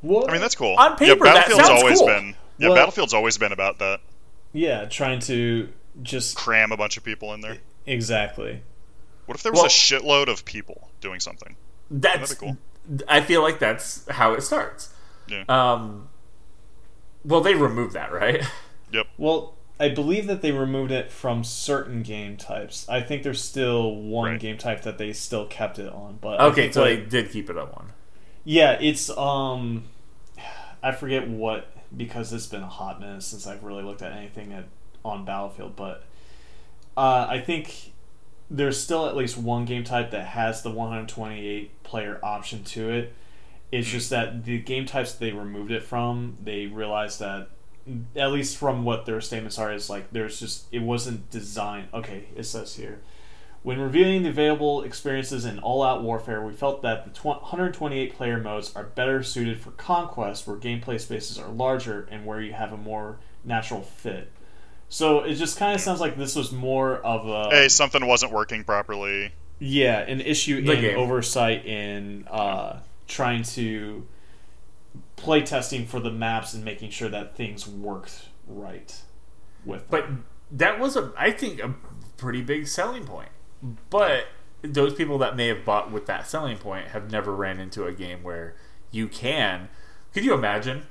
What? I mean, that's cool. On paper, yeah, that Battlefield's sounds always cool. been. Yeah, Well- Battlefield's always been about that. yeah, trying to just Cram a bunch of people in there. exactly. What if there was Well- a shitload of people doing something? That's That'd be cool. I feel like that's how it starts. Yeah. Um, well, they removed that, right? <laughs> Yep. Well, I believe that they removed it from certain game types. I think there's still one Right. game type that they still kept it on. But Okay, think, so they like, did keep it at one. yeah, it's um, <sighs> I forget what because it's been a hot minute since I've really looked at anything at, on Battlefield, but uh, I think there's still at least one game type that has the 128 player option to it. It's just that the game types they removed it from, they realized that at least from what their statements are is like there's just it wasn't designed. Okay, it says here. When reviewing the available experiences in All Out Warfare, we felt that the 128 player modes are better suited for conquest, where gameplay spaces are larger and where you have a more natural fit. So it just kind of sounds like this was more of a Hey, something wasn't working properly. yeah an issue The in game. oversight in uh, trying to play testing for the maps and making sure that things worked right with But that was a, I think, a pretty big selling point. But those people that may have bought with that selling point have never ran into a game where you can. Could you imagine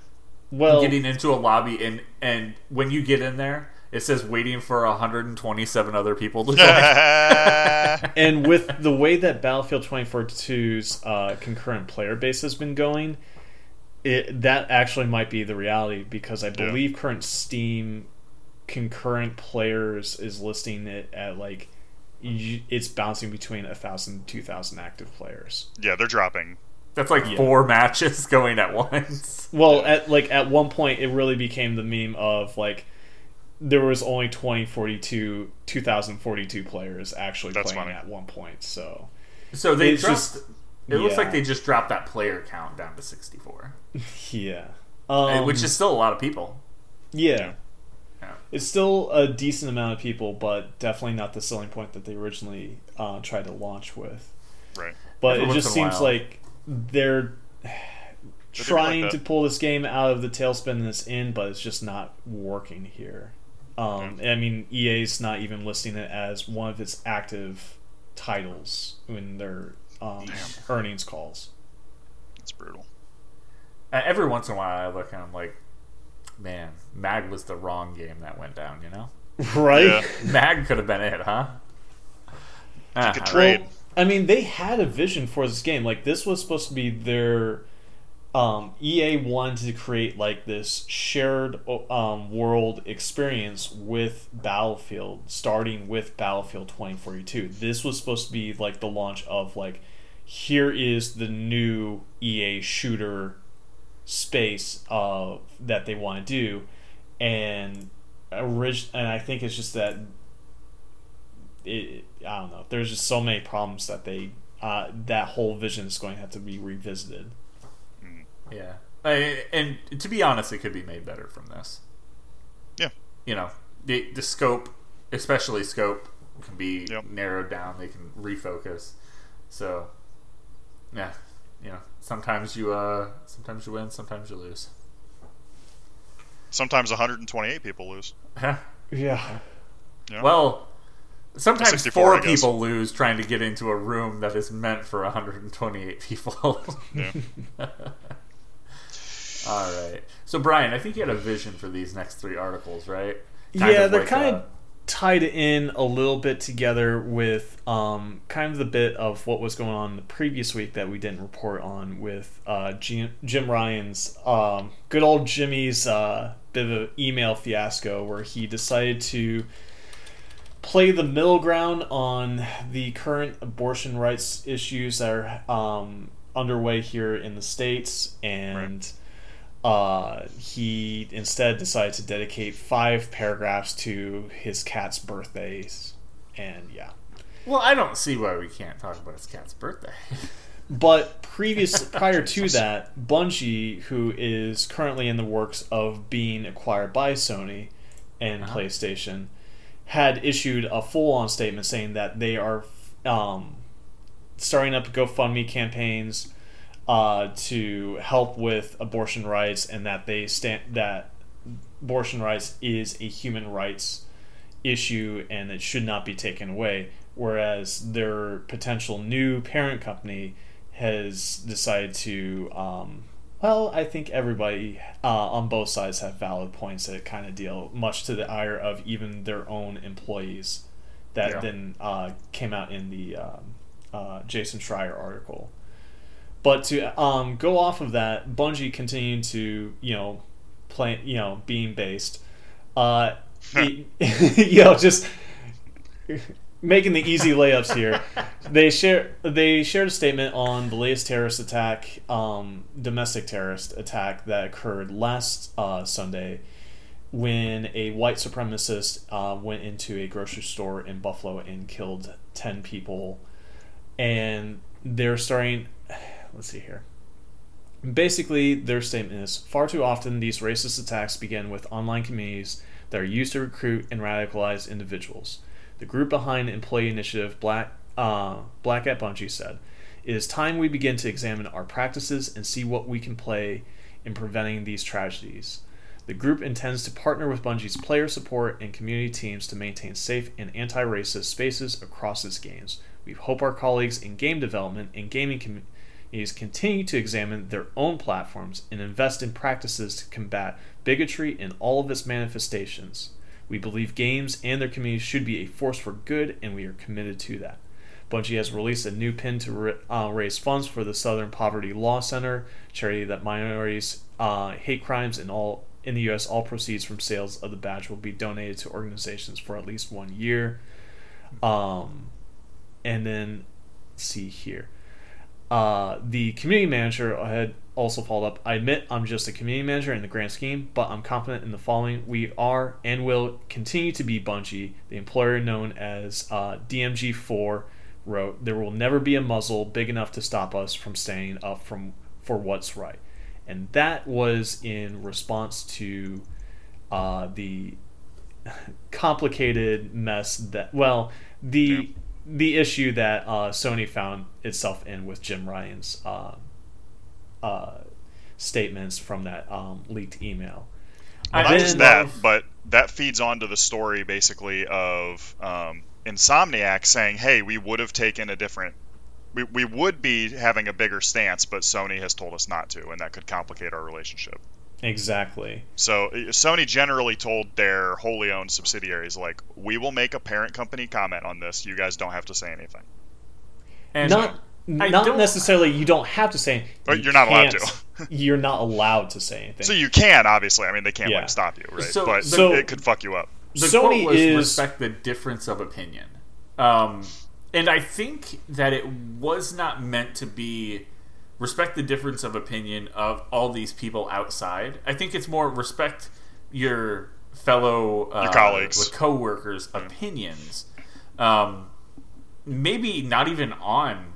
well getting into a lobby and and when you get in there, it says waiting for 127 other people to <laughs> join. <laughs> and with the way that Battlefield 2042's uh, concurrent player base has been going, it that actually might be the reality because I believe current Steam concurrent players is listing it at like it's bouncing between a thousand two thousand active players. yeah, they're dropping. That's like Yeah. four matches <laughs> going at once. Well, at like at one point, it really became the meme of like there was only 2042 2042 players actually That's playing funny. at one point. So So they It's dropped. just- it looks like they just dropped that player count down to 64, <laughs> yeah, um, which is still a lot of people. yeah. Yeah. It's still a decent amount of people, but definitely not the selling point that they originally uh, tried to launch with. Right. But Every it just once in a seems while. like they're trying that. to pull this game out of the tailspin that's in, but it's just not working here. Um, I mean, EA's not even listing it as one of its active titles in their um, earnings calls. It's brutal. Uh, every once in a while, I look and I'm like, man, Mag was the wrong game that went down. You know, <laughs> Right? Yeah. Mag could have been it, huh? Could trade. Well, I mean, they had a vision for this game. Like, this was supposed to be their. Um, EA wanted to create like this shared um, world experience with Battlefield, starting with Battlefield 2042. This was supposed to be like the launch of like, here is the new EA shooter space uh, that they want to do, and orig- and I think it's just that it, I don't know. There's just so many problems that they uh, that whole vision is going to have to be revisited. Yeah, I, and to be honest, it could be made better from this. Yeah. You know, the the scope, especially scope, can be Yep. narrowed down. They can refocus. So, yeah, you know, sometimes you uh, sometimes you win, sometimes you lose. Sometimes 128 people lose. Yeah. Yeah. Well, sometimes four people lose trying to get into a room that is meant for 128 people. Yeah. <laughs> All right. So, Brian, I think you had a vision for these next three articles, right? Kind yeah, they're like kind a- of tied in a little bit together with um, kind of the bit of what was going on the previous week that we didn't report on with uh, Jim, Jim Ryan's um, good old Jimmy's uh, bit of an email fiasco where he decided to play the middle ground on the current abortion rights issues that are um, underway here in the states and uh, he instead decided to dedicate five paragraphs to his cat's birthdays and yeah Well, I don't see why we can't talk about his cat's birthday. <laughs> but previous prior to that bungie who is currently in the works of being acquired by sony and Uh-huh. playstation had issued a full-on statement saying that they are um, starting up gofundme campaigns uh, to help with abortion rights and that they stand that abortion rights is a human rights issue and it should not be taken away whereas their potential new parent company has decided to um, well i think everybody uh, on both sides have valid points that kind of deal much to the ire of even their own employees that Yeah. then uh, came out in the um, uh, jason schreier article But to um, go off of that, Bungie continued to you know play you know being based, uh, <laughs> you know just making the easy layups here. <laughs> They share they shared a statement on the latest terrorist attack, um, domestic terrorist attack that occurred last uh, Sunday when a white supremacist uh, went into a grocery store in Buffalo and killed ten people, and they're starting. Let's see here. Basically, their statement is far too often these racist attacks begin with online communities that are used to recruit and radicalize individuals. The group behind employee initiative Black uh, Black at Bungie said, "It is time we begin to examine our practices and see what we can play in preventing these tragedies." The group intends to partner with Bungie's player support and community teams to maintain safe and anti-racist spaces across its games. We hope our colleagues in game development and gaming communities continue to examine their own platforms and invest in practices to combat bigotry in all of its manifestations. We believe games and their communities should be a force for good, and we are committed to that. Bungie has released a new pin to uh, raise funds for the Southern Poverty Law Center, charity that minorities uh, hate crimes in all in the U.S. All proceeds from sales of the badge will be donated to organizations for at least one year. Um, and then see here. Uh, the community manager had also followed up. I admit I'm just a community manager in the grand scheme, but I'm confident in the following. We are and will continue to be Bungie, the employer known as uh, DMG4 wrote, There will never be a muzzle big enough to stop us from standing up from, for what's right. And that was in response to uh, the <laughs> complicated mess that, well, the. Yeah the issue that uh, Sony found itself in with Jim Ryan's uh, uh, statements from that um, leaked email. Well, And not just then- that, but that feeds onto the story basically of um, Insomniac saying, "Hey, we would have taken a different, we, we would be having a bigger stance, but Sony has told us not to, and that could complicate our relationship." Exactly. So Sony generally told their wholly owned subsidiaries, like, "We will make a parent company comment on this. You guys don't have to say anything." And not I not necessarily you don't have to say Or you you're not allowed to. <laughs> you're not allowed to say anything. So you can obviously. I mean, they can't Yeah. like stop you, right? So- but So- it could fuck you up. the Sony quote was is- respect the difference of opinion. Um, and I think that it was not meant to be respect the difference of opinion of all these people outside. I think it's more respect your fellow uh, Your colleagues. with coworkers' opinions. Um, maybe not even on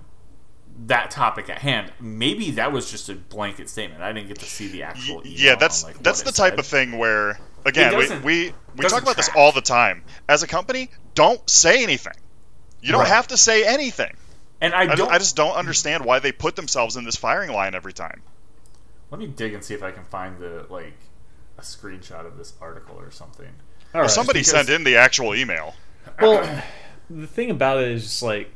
that topic at hand. Maybe that was just a blanket statement. I didn't get to see the actual. Yeah, that's on, like, that's the type said. of thing where again we we, we talk about this all the time. As a company, don't say anything. You don't Right. have to say anything. And I I, don't. just, I just don't understand why they put themselves in this firing line every time. Let me dig and see if I can find the like a screenshot of this article or something. All right. Somebody because- sent in the actual email. Well, <clears throat> the thing about it is just like,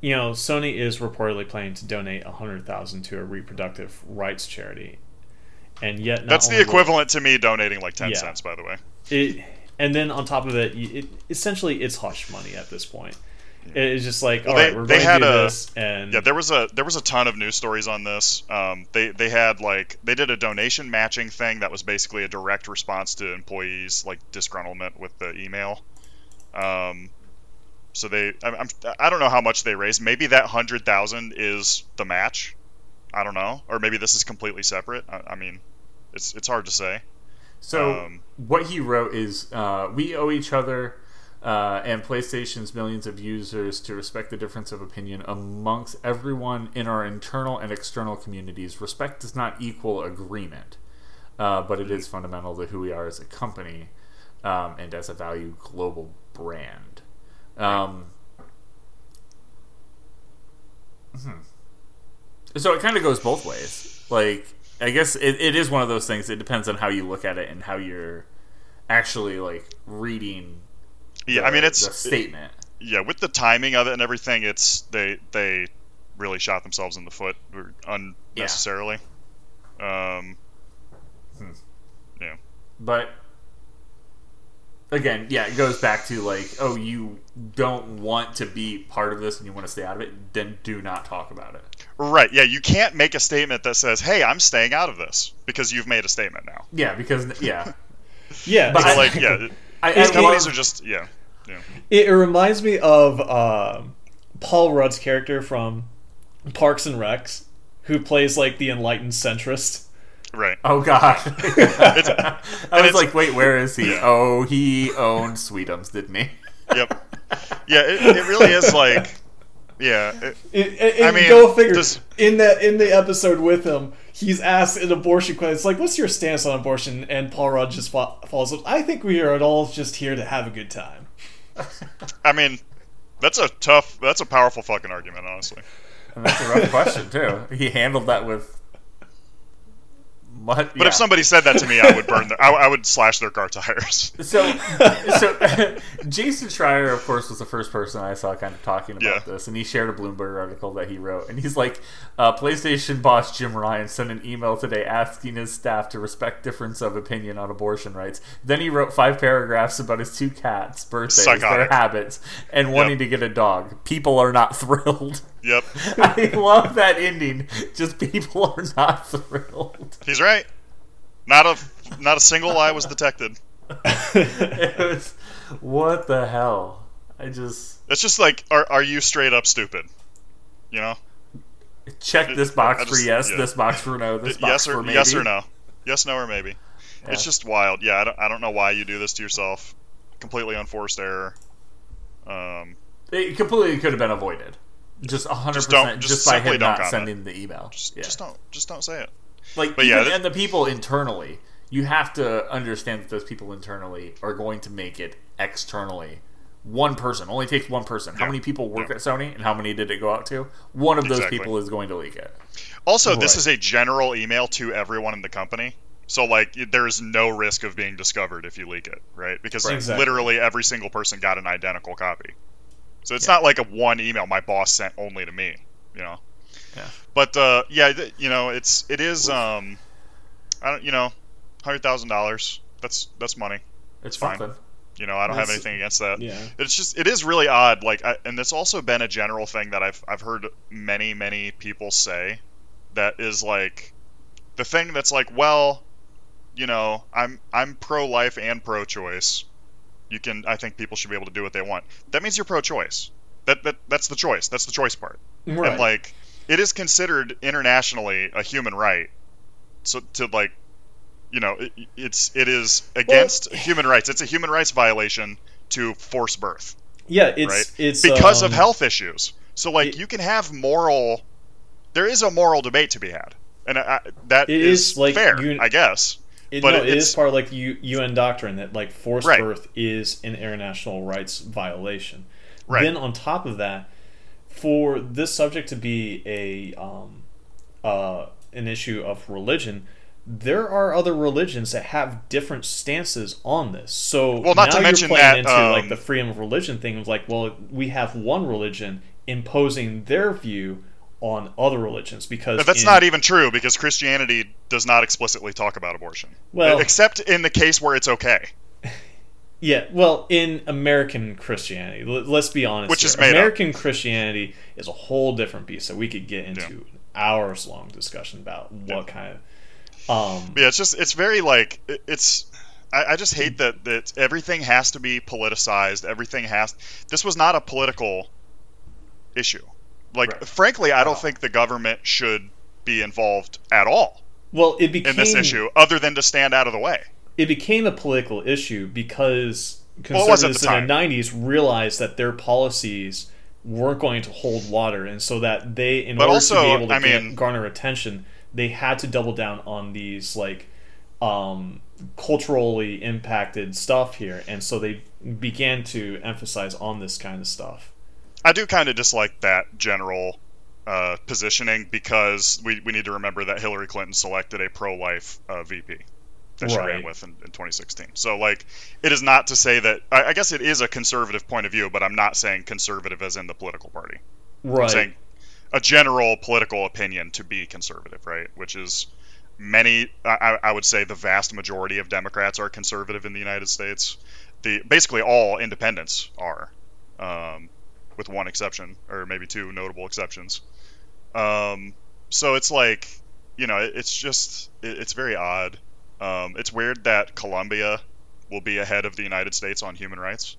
you know, Sony is reportedly planning to donate a hundred thousand to a reproductive rights charity, and yet not That's the only will- equivalent to me donating like ten Yeah. cents, by the way. It, and then on top of it, it essentially it's hush money at this point. It's just like, Well, all right, they- we're they going had to do a- this, and Yeah, there was a there was a ton of news stories on this. Um, they they had like they did a donation matching thing that was basically a direct response to employees like disgruntlement with the email. Um, so they I'm, I'm I don't know how much they raised. Maybe that hundred thousand is the match. I don't know, or maybe this is completely separate. I, I mean, it's it's hard to say. So Um, what he wrote is, uh, we owe each other uh, and PlayStation's millions of users to respect the difference of opinion amongst everyone in our internal and external communities. Respect does not equal agreement, uh, but it is fundamental to who we are as a company um, and as a value global brand. Um, hmm. So it kind of goes both ways. Like, I guess it, it is one of those things. It depends on how you look at it and how you're actually like reading. Yeah, the- I mean it's the statement. yeah with the timing of it and everything. It's they they really shot themselves in the foot unnecessarily. Um, Hmm. yeah. but again, yeah, it goes back to like, oh, you don't want to be part of this and you want to stay out of it, then do not talk about it. Right. Yeah, you can't make a statement that says, "Hey, I'm staying out of this," because you've made a statement now. Yeah, because yeah, <laughs> Yeah, But So I- like, yeah, <laughs> I, these companies are just yeah, yeah. It, it reminds me of um Paul Rudd's character from Parks and Recs, who plays like the enlightened centrist. Right. Oh god, <laughs> I was like, wait, where is he? Oh, he owned Sweetums, didn't he? Yep. Yeah, it, it really is like, yeah, it, It, it, it- I mean, go figure. does- in that in the episode with him, he's asked an abortion question. It's like, "What's your stance on abortion?" And Paul Rudd just fo- follows up. I think we are at all just here to have a good time. I mean, that's a tough, that's a powerful fucking argument, honestly. And that's a rough question too. He handled that with. What? But if somebody said that to me, I would burn their, I, I would slash their car tires. <laughs> So, so <laughs> Jason Schreier, of course, was the first person I saw kind of talking about Yeah. this, and he shared a Bloomberg article that he wrote, and he's like, uh, "PlayStation boss Jim Ryan sent an email today asking his staff to respect difference of opinion on abortion rights. Then he wrote five paragraphs about his two cats' birthdays, their habits, and wanting to get a dog. People are not <laughs> thrilled. Yep, <laughs> I love that ending. Just people <laughs> are not thrilled. he's right. Not a, not a single lie was detected. <laughs> It was, what the hell? I just. It's just like, are, are you straight up stupid? You know, Check this box just- for yes, yeah. this box for no, this box yes for or maybe. yes or no, yes, no, or maybe. Yeah. It's just wild. Yeah, I don't, I don't know why you do this to yourself. Completely unforced error. Um, It completely could have been avoided. Just hundred Just don't- percent, just just by him don't not comment. sending the email. just, yeah. just don't, just don't say it. like, but yeah, th- and the people internally, you have to understand that those people internally are going to make it externally. One person only takes one person. How Yeah. many people work Yeah. at Sony, and how many did it go out to? One of those Exactly. people is going to leak it. Also, this is a general email to everyone in the company. So like there's no risk of being discovered if you leak it, right? Because Right. Exactly. literally every single person got an identical copy. So it's not like a one email my boss sent only to me, you know. Yeah. But uh, yeah, you know, it's it is um I don't you know, $100,000. That's that's money. It's fine. something. You know, I don't have anything against that. Yeah. It's just it is really odd. Like, I, and it's also been a general thing that I've I've heard many many people say that is like the thing that's like, well, you know, I'm I'm pro life and pro choice. You can I think people should be able to do what they want. That means you're pro choice. That that that's the choice. That's the choice part. Right. And like it is considered internationally a human right. So to like you know, it, it's it is against human rights. It's a human rights violation to force birth, yeah, it's right? it's because of um, health issues. So like it- you can have moral there is a moral debate to be had. And I, I- that It is, is, like, fair, you- I guess. It, but no, it- it is part of like U, UN doctrine that like forced Right. birth is an international rights violation. Right. Then on top of that, for this subject to be a um, uh, an issue of religion, there are other religions that have different stances on this. So Well, not now to mention you're playing that, into um, like the freedom of religion thing of like, well, we have one religion imposing their view on other religions because But that's in- not even true because Christianity does not explicitly talk about abortion. Well- except in the case where it's okay. <laughs> Yeah, well, in American Christianity, let's be honest. Which here. is made up. American Christianity is a whole different beast. that we could get into an hours long discussion about what kind of. Um, Yeah, it's just it's very like it's. I, I just hate that that everything has to be politicized. Everything has. This was not a political issue. Like, Right. frankly, I don't all. think the government should be involved at all well, it became in this issue, other than to stand out of the way. it became a political issue because Well, it was at conservatives the in the '90s realized that their policies weren't going to hold water, and so that they, in But order also, to be able to I get- mean- garner attention, they had to double down on these like um, culturally impacted stuff here, and so they began to emphasize on this kind of stuff. I do kind of dislike that general uh, positioning because we, we need to remember that Hillary Clinton selected a pro-life uh, VP that she ran with in, in 2016. So like, it is not to say that I, I guess it is a conservative point of view, but I'm not saying conservative as in the political party. Right. I'm Right. saying a general political opinion to be conservative, right? Which is many. I, I would say the vast majority of Democrats are conservative in the United States. the basically all independents are, um, with one exception or maybe two notable exceptions. Um, so it's like, you know, it, it's just it, it's very odd. Um, it's weird that Colombia will be ahead of the United States on human rights.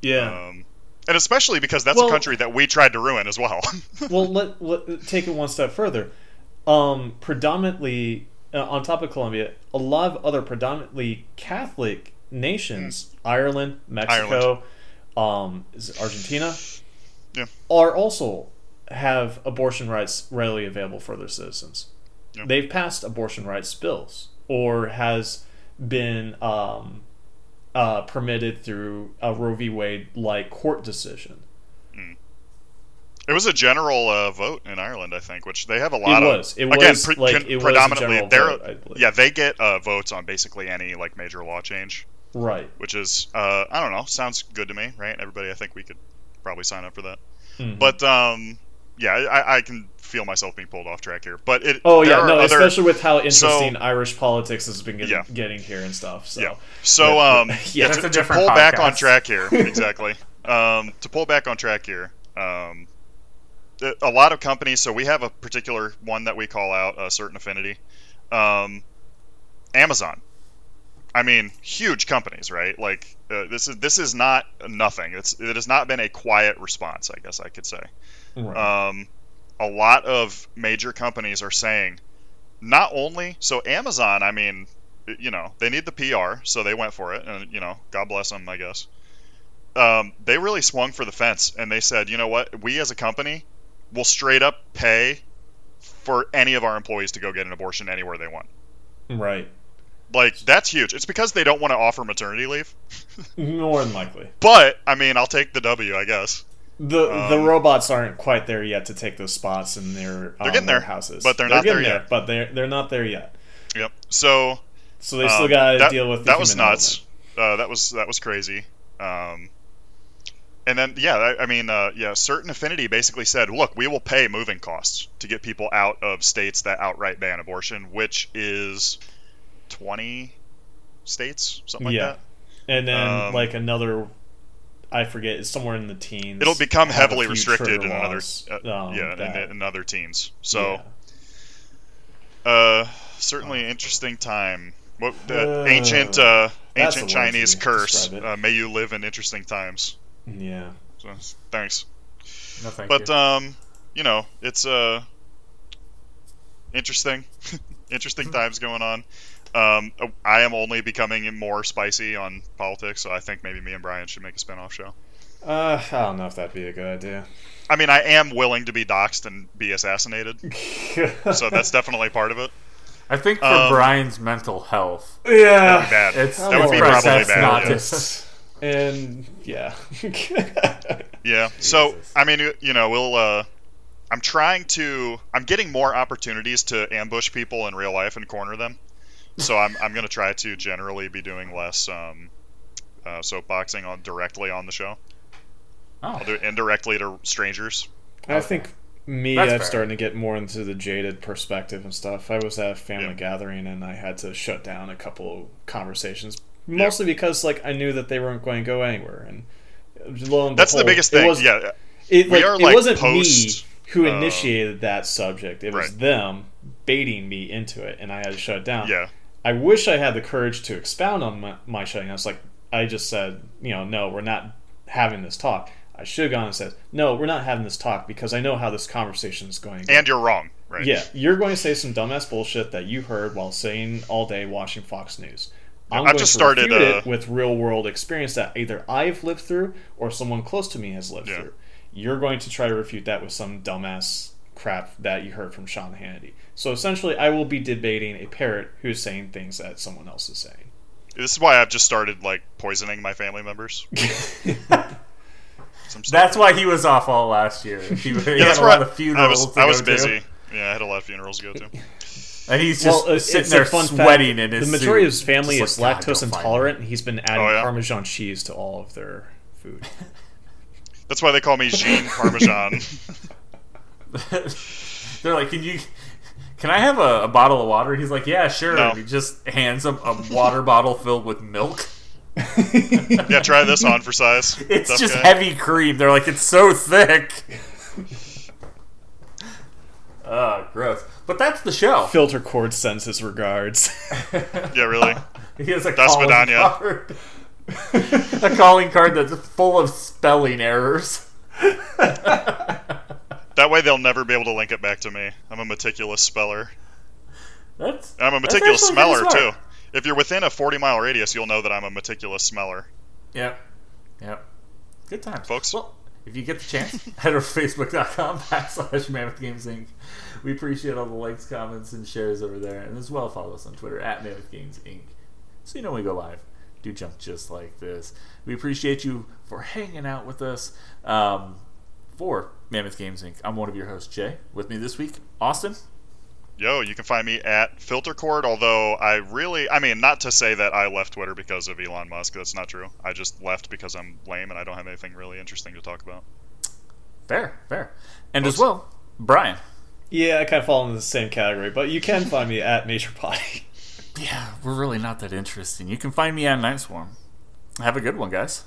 Yeah. Um, and especially because that's Well- a country that we tried to ruin as well. <laughs> well, let, let take it one step further. Um, predominantly, uh, on top of Colombia, a lot of other predominantly Catholic nations, Ireland, Mexico, Um, is it Argentina, Yeah. are also have abortion rights readily available for their citizens. Yeah. They've passed abortion rights bills, or has been um, uh, permitted through a Roe v. Wade like court decision. It was a general uh, vote in Ireland, I think, which they have a lot of. was. It again, was, pre- like, it was predominantly vote, yeah they get uh, votes on basically any like major law change, Right. which is uh, I don't know sounds good to me, right? Everybody, I think we could probably sign up for that. Mhm. But um, yeah, I, I can feel myself being pulled off track here. But it Oh yeah, no, other, especially with how interesting Irish politics has been getting, Yeah. getting here and stuff. So Yeah. So Yeah. um, <laughs> Yeah, to, to pull back on track here, <laughs> exactly. um, to pull back on track here, um, a lot of companies. So we have a particular one that we call out, a certain affinity. Um, Amazon. I mean, huge companies, right? Like uh, this is this is not nothing. It's it has not been a quiet response, I guess I could say Right. um, a lot of major companies are saying not only so Amazon, I mean, you know, they need the PR, so they went for it, and you know, God bless them, I guess. Um, they really swung for the fence, and they said, you know what, we as a company will straight up pay for any of our employees to go get an abortion anywhere they want. right. Like that's huge. It's because they don't want to offer maternity leave, More than likely. but I mean, I'll take the W, I guess. The the Um, robots aren't quite there yet to take those spots in their they're um, getting there, houses, but they're not there yet. But they're they're not there yet. Yep. So So they still Um, got to deal with the that was nuts. Uh, that was that was crazy. Um, and then yeah, I, I mean uh, yeah, certain affinity basically said, look, we will pay moving costs to get people out of states that outright ban abortion, which is twenty states, something like Yeah. that. element. And then um, like another, I forget, it's somewhere in the teens. It'll become heavily restricted in another uh, um, yeah that- in, in other teens. So yeah. uh, certainly interesting time. What the Uh, ancient uh, ancient Chinese curse? Uh, may you live in interesting times. yeah. So, thanks. No, thank but you. um, you know, it's uh interesting, <laughs> interesting Hmm. times going on. Um, I am only becoming more spicy on politics, so I think maybe me and Brian should make a spin-off show. Uh, I don't know if that'd be a good idea. I mean, I am willing to be doxxed and be assassinated, <laughs> so that's definitely part of it. I think for um, Brian's mental health, That'd be yeah. bad. it's that would be probably best bad. not yeah. to- <laughs> and yeah. <laughs> Yeah. So I mean, you- you know, we'll. Uh, I'm trying to. I'm getting more opportunities to ambush people in real life and corner them. So I'm I'm gonna try to generally be doing less um, uh, soapboxing on directly on the show. Oh, I'll do it indirectly to strangers. I think me, That's I'm fair. starting to get more into the jaded perspective and stuff. I was at a family Yeah. gathering and I had to shut down a couple conversations, mostly because like I knew that they weren't going to go anywhere. And lo and That's the behold, biggest it thing. was- yeah. it, We like, are, it like, wasn't post, me who uh, initiated that subject. It was Right. them baiting me into it, and I had to shut it down. Yeah. I wish I had the courage to expound on my, my shutting. I was like, I just said, you know, no, we're not having this talk. I should have gone and said, no, we're not having this talk because I know how this conversation is going. And you're wrong, right? Yeah, you're going to say some dumbass bullshit that you heard while sitting all day watching Fox News. I'm I've going just to started, uh, it with real world experience that either I've lived through or someone close to me has lived Yeah. through. You're going to try to refute that with some dumbass crap that you heard from Sean Hannity. So essentially, I will be debating a parrot who's saying things that someone else is saying. This is why I've just started like poisoning my family members. <laughs> That's why he was off all last year. He, he Yeah, had that's a why lot of I funerals. was to I was go to, busy. Yeah, I had a lot of funerals to go to. and he's just Well, uh, sitting there fun sweating fact. in his The majority of his family just is like, lactose intolerant, and he's been adding Oh, yeah? Parmesan cheese to all of their food. That's why they call me Jean Parmesan. <laughs> <laughs> They're like, "Can you?" Can I have a, a bottle of water? He's like, yeah, sure. No. And he just hands him a water <laughs> bottle filled with milk. <laughs> Yeah, try this on for size. <laughs> It's Tough just guy. heavy cream. They're like, it's so thick. Oh, gross. But that's the show. Filter cord sends his regards. Yeah, really. He has a Das calling Vidania. card. a calling card that's full of spelling errors. That way they'll never be able to link it back to me. I'm a meticulous speller. That's I'm a meticulous actually smeller too. If you're within a 40 mile radius, you'll know that I'm a meticulous smeller. Yep. Yep. Good times. Folks. Well, if you get the chance, <laughs> head over to facebook.com <laughs> backslash Mammoth Games Inc. We appreciate all the likes, comments, and shares over there. And as well, follow us on Twitter at Mammoth Games Inc. So you know when we go live. Do jump just like this. We appreciate you for hanging out with us. Um, for Mammoth Games Inc., I'm one of your hosts, Jay. With me this week, Austin. Yo, you can find me at FilterCord, although I really, I mean, not to say that I left Twitter because of Elon Musk. That's not true. I just left because I'm lame and I don't have anything really interesting to talk about. Fair, fair. And as well, Brian. yeah, I kind of fall in the same category, but you can find me at Major Potty. <laughs> Yeah, we're really not that interesting. You can find me at Night Swarm. Have a good one, guys.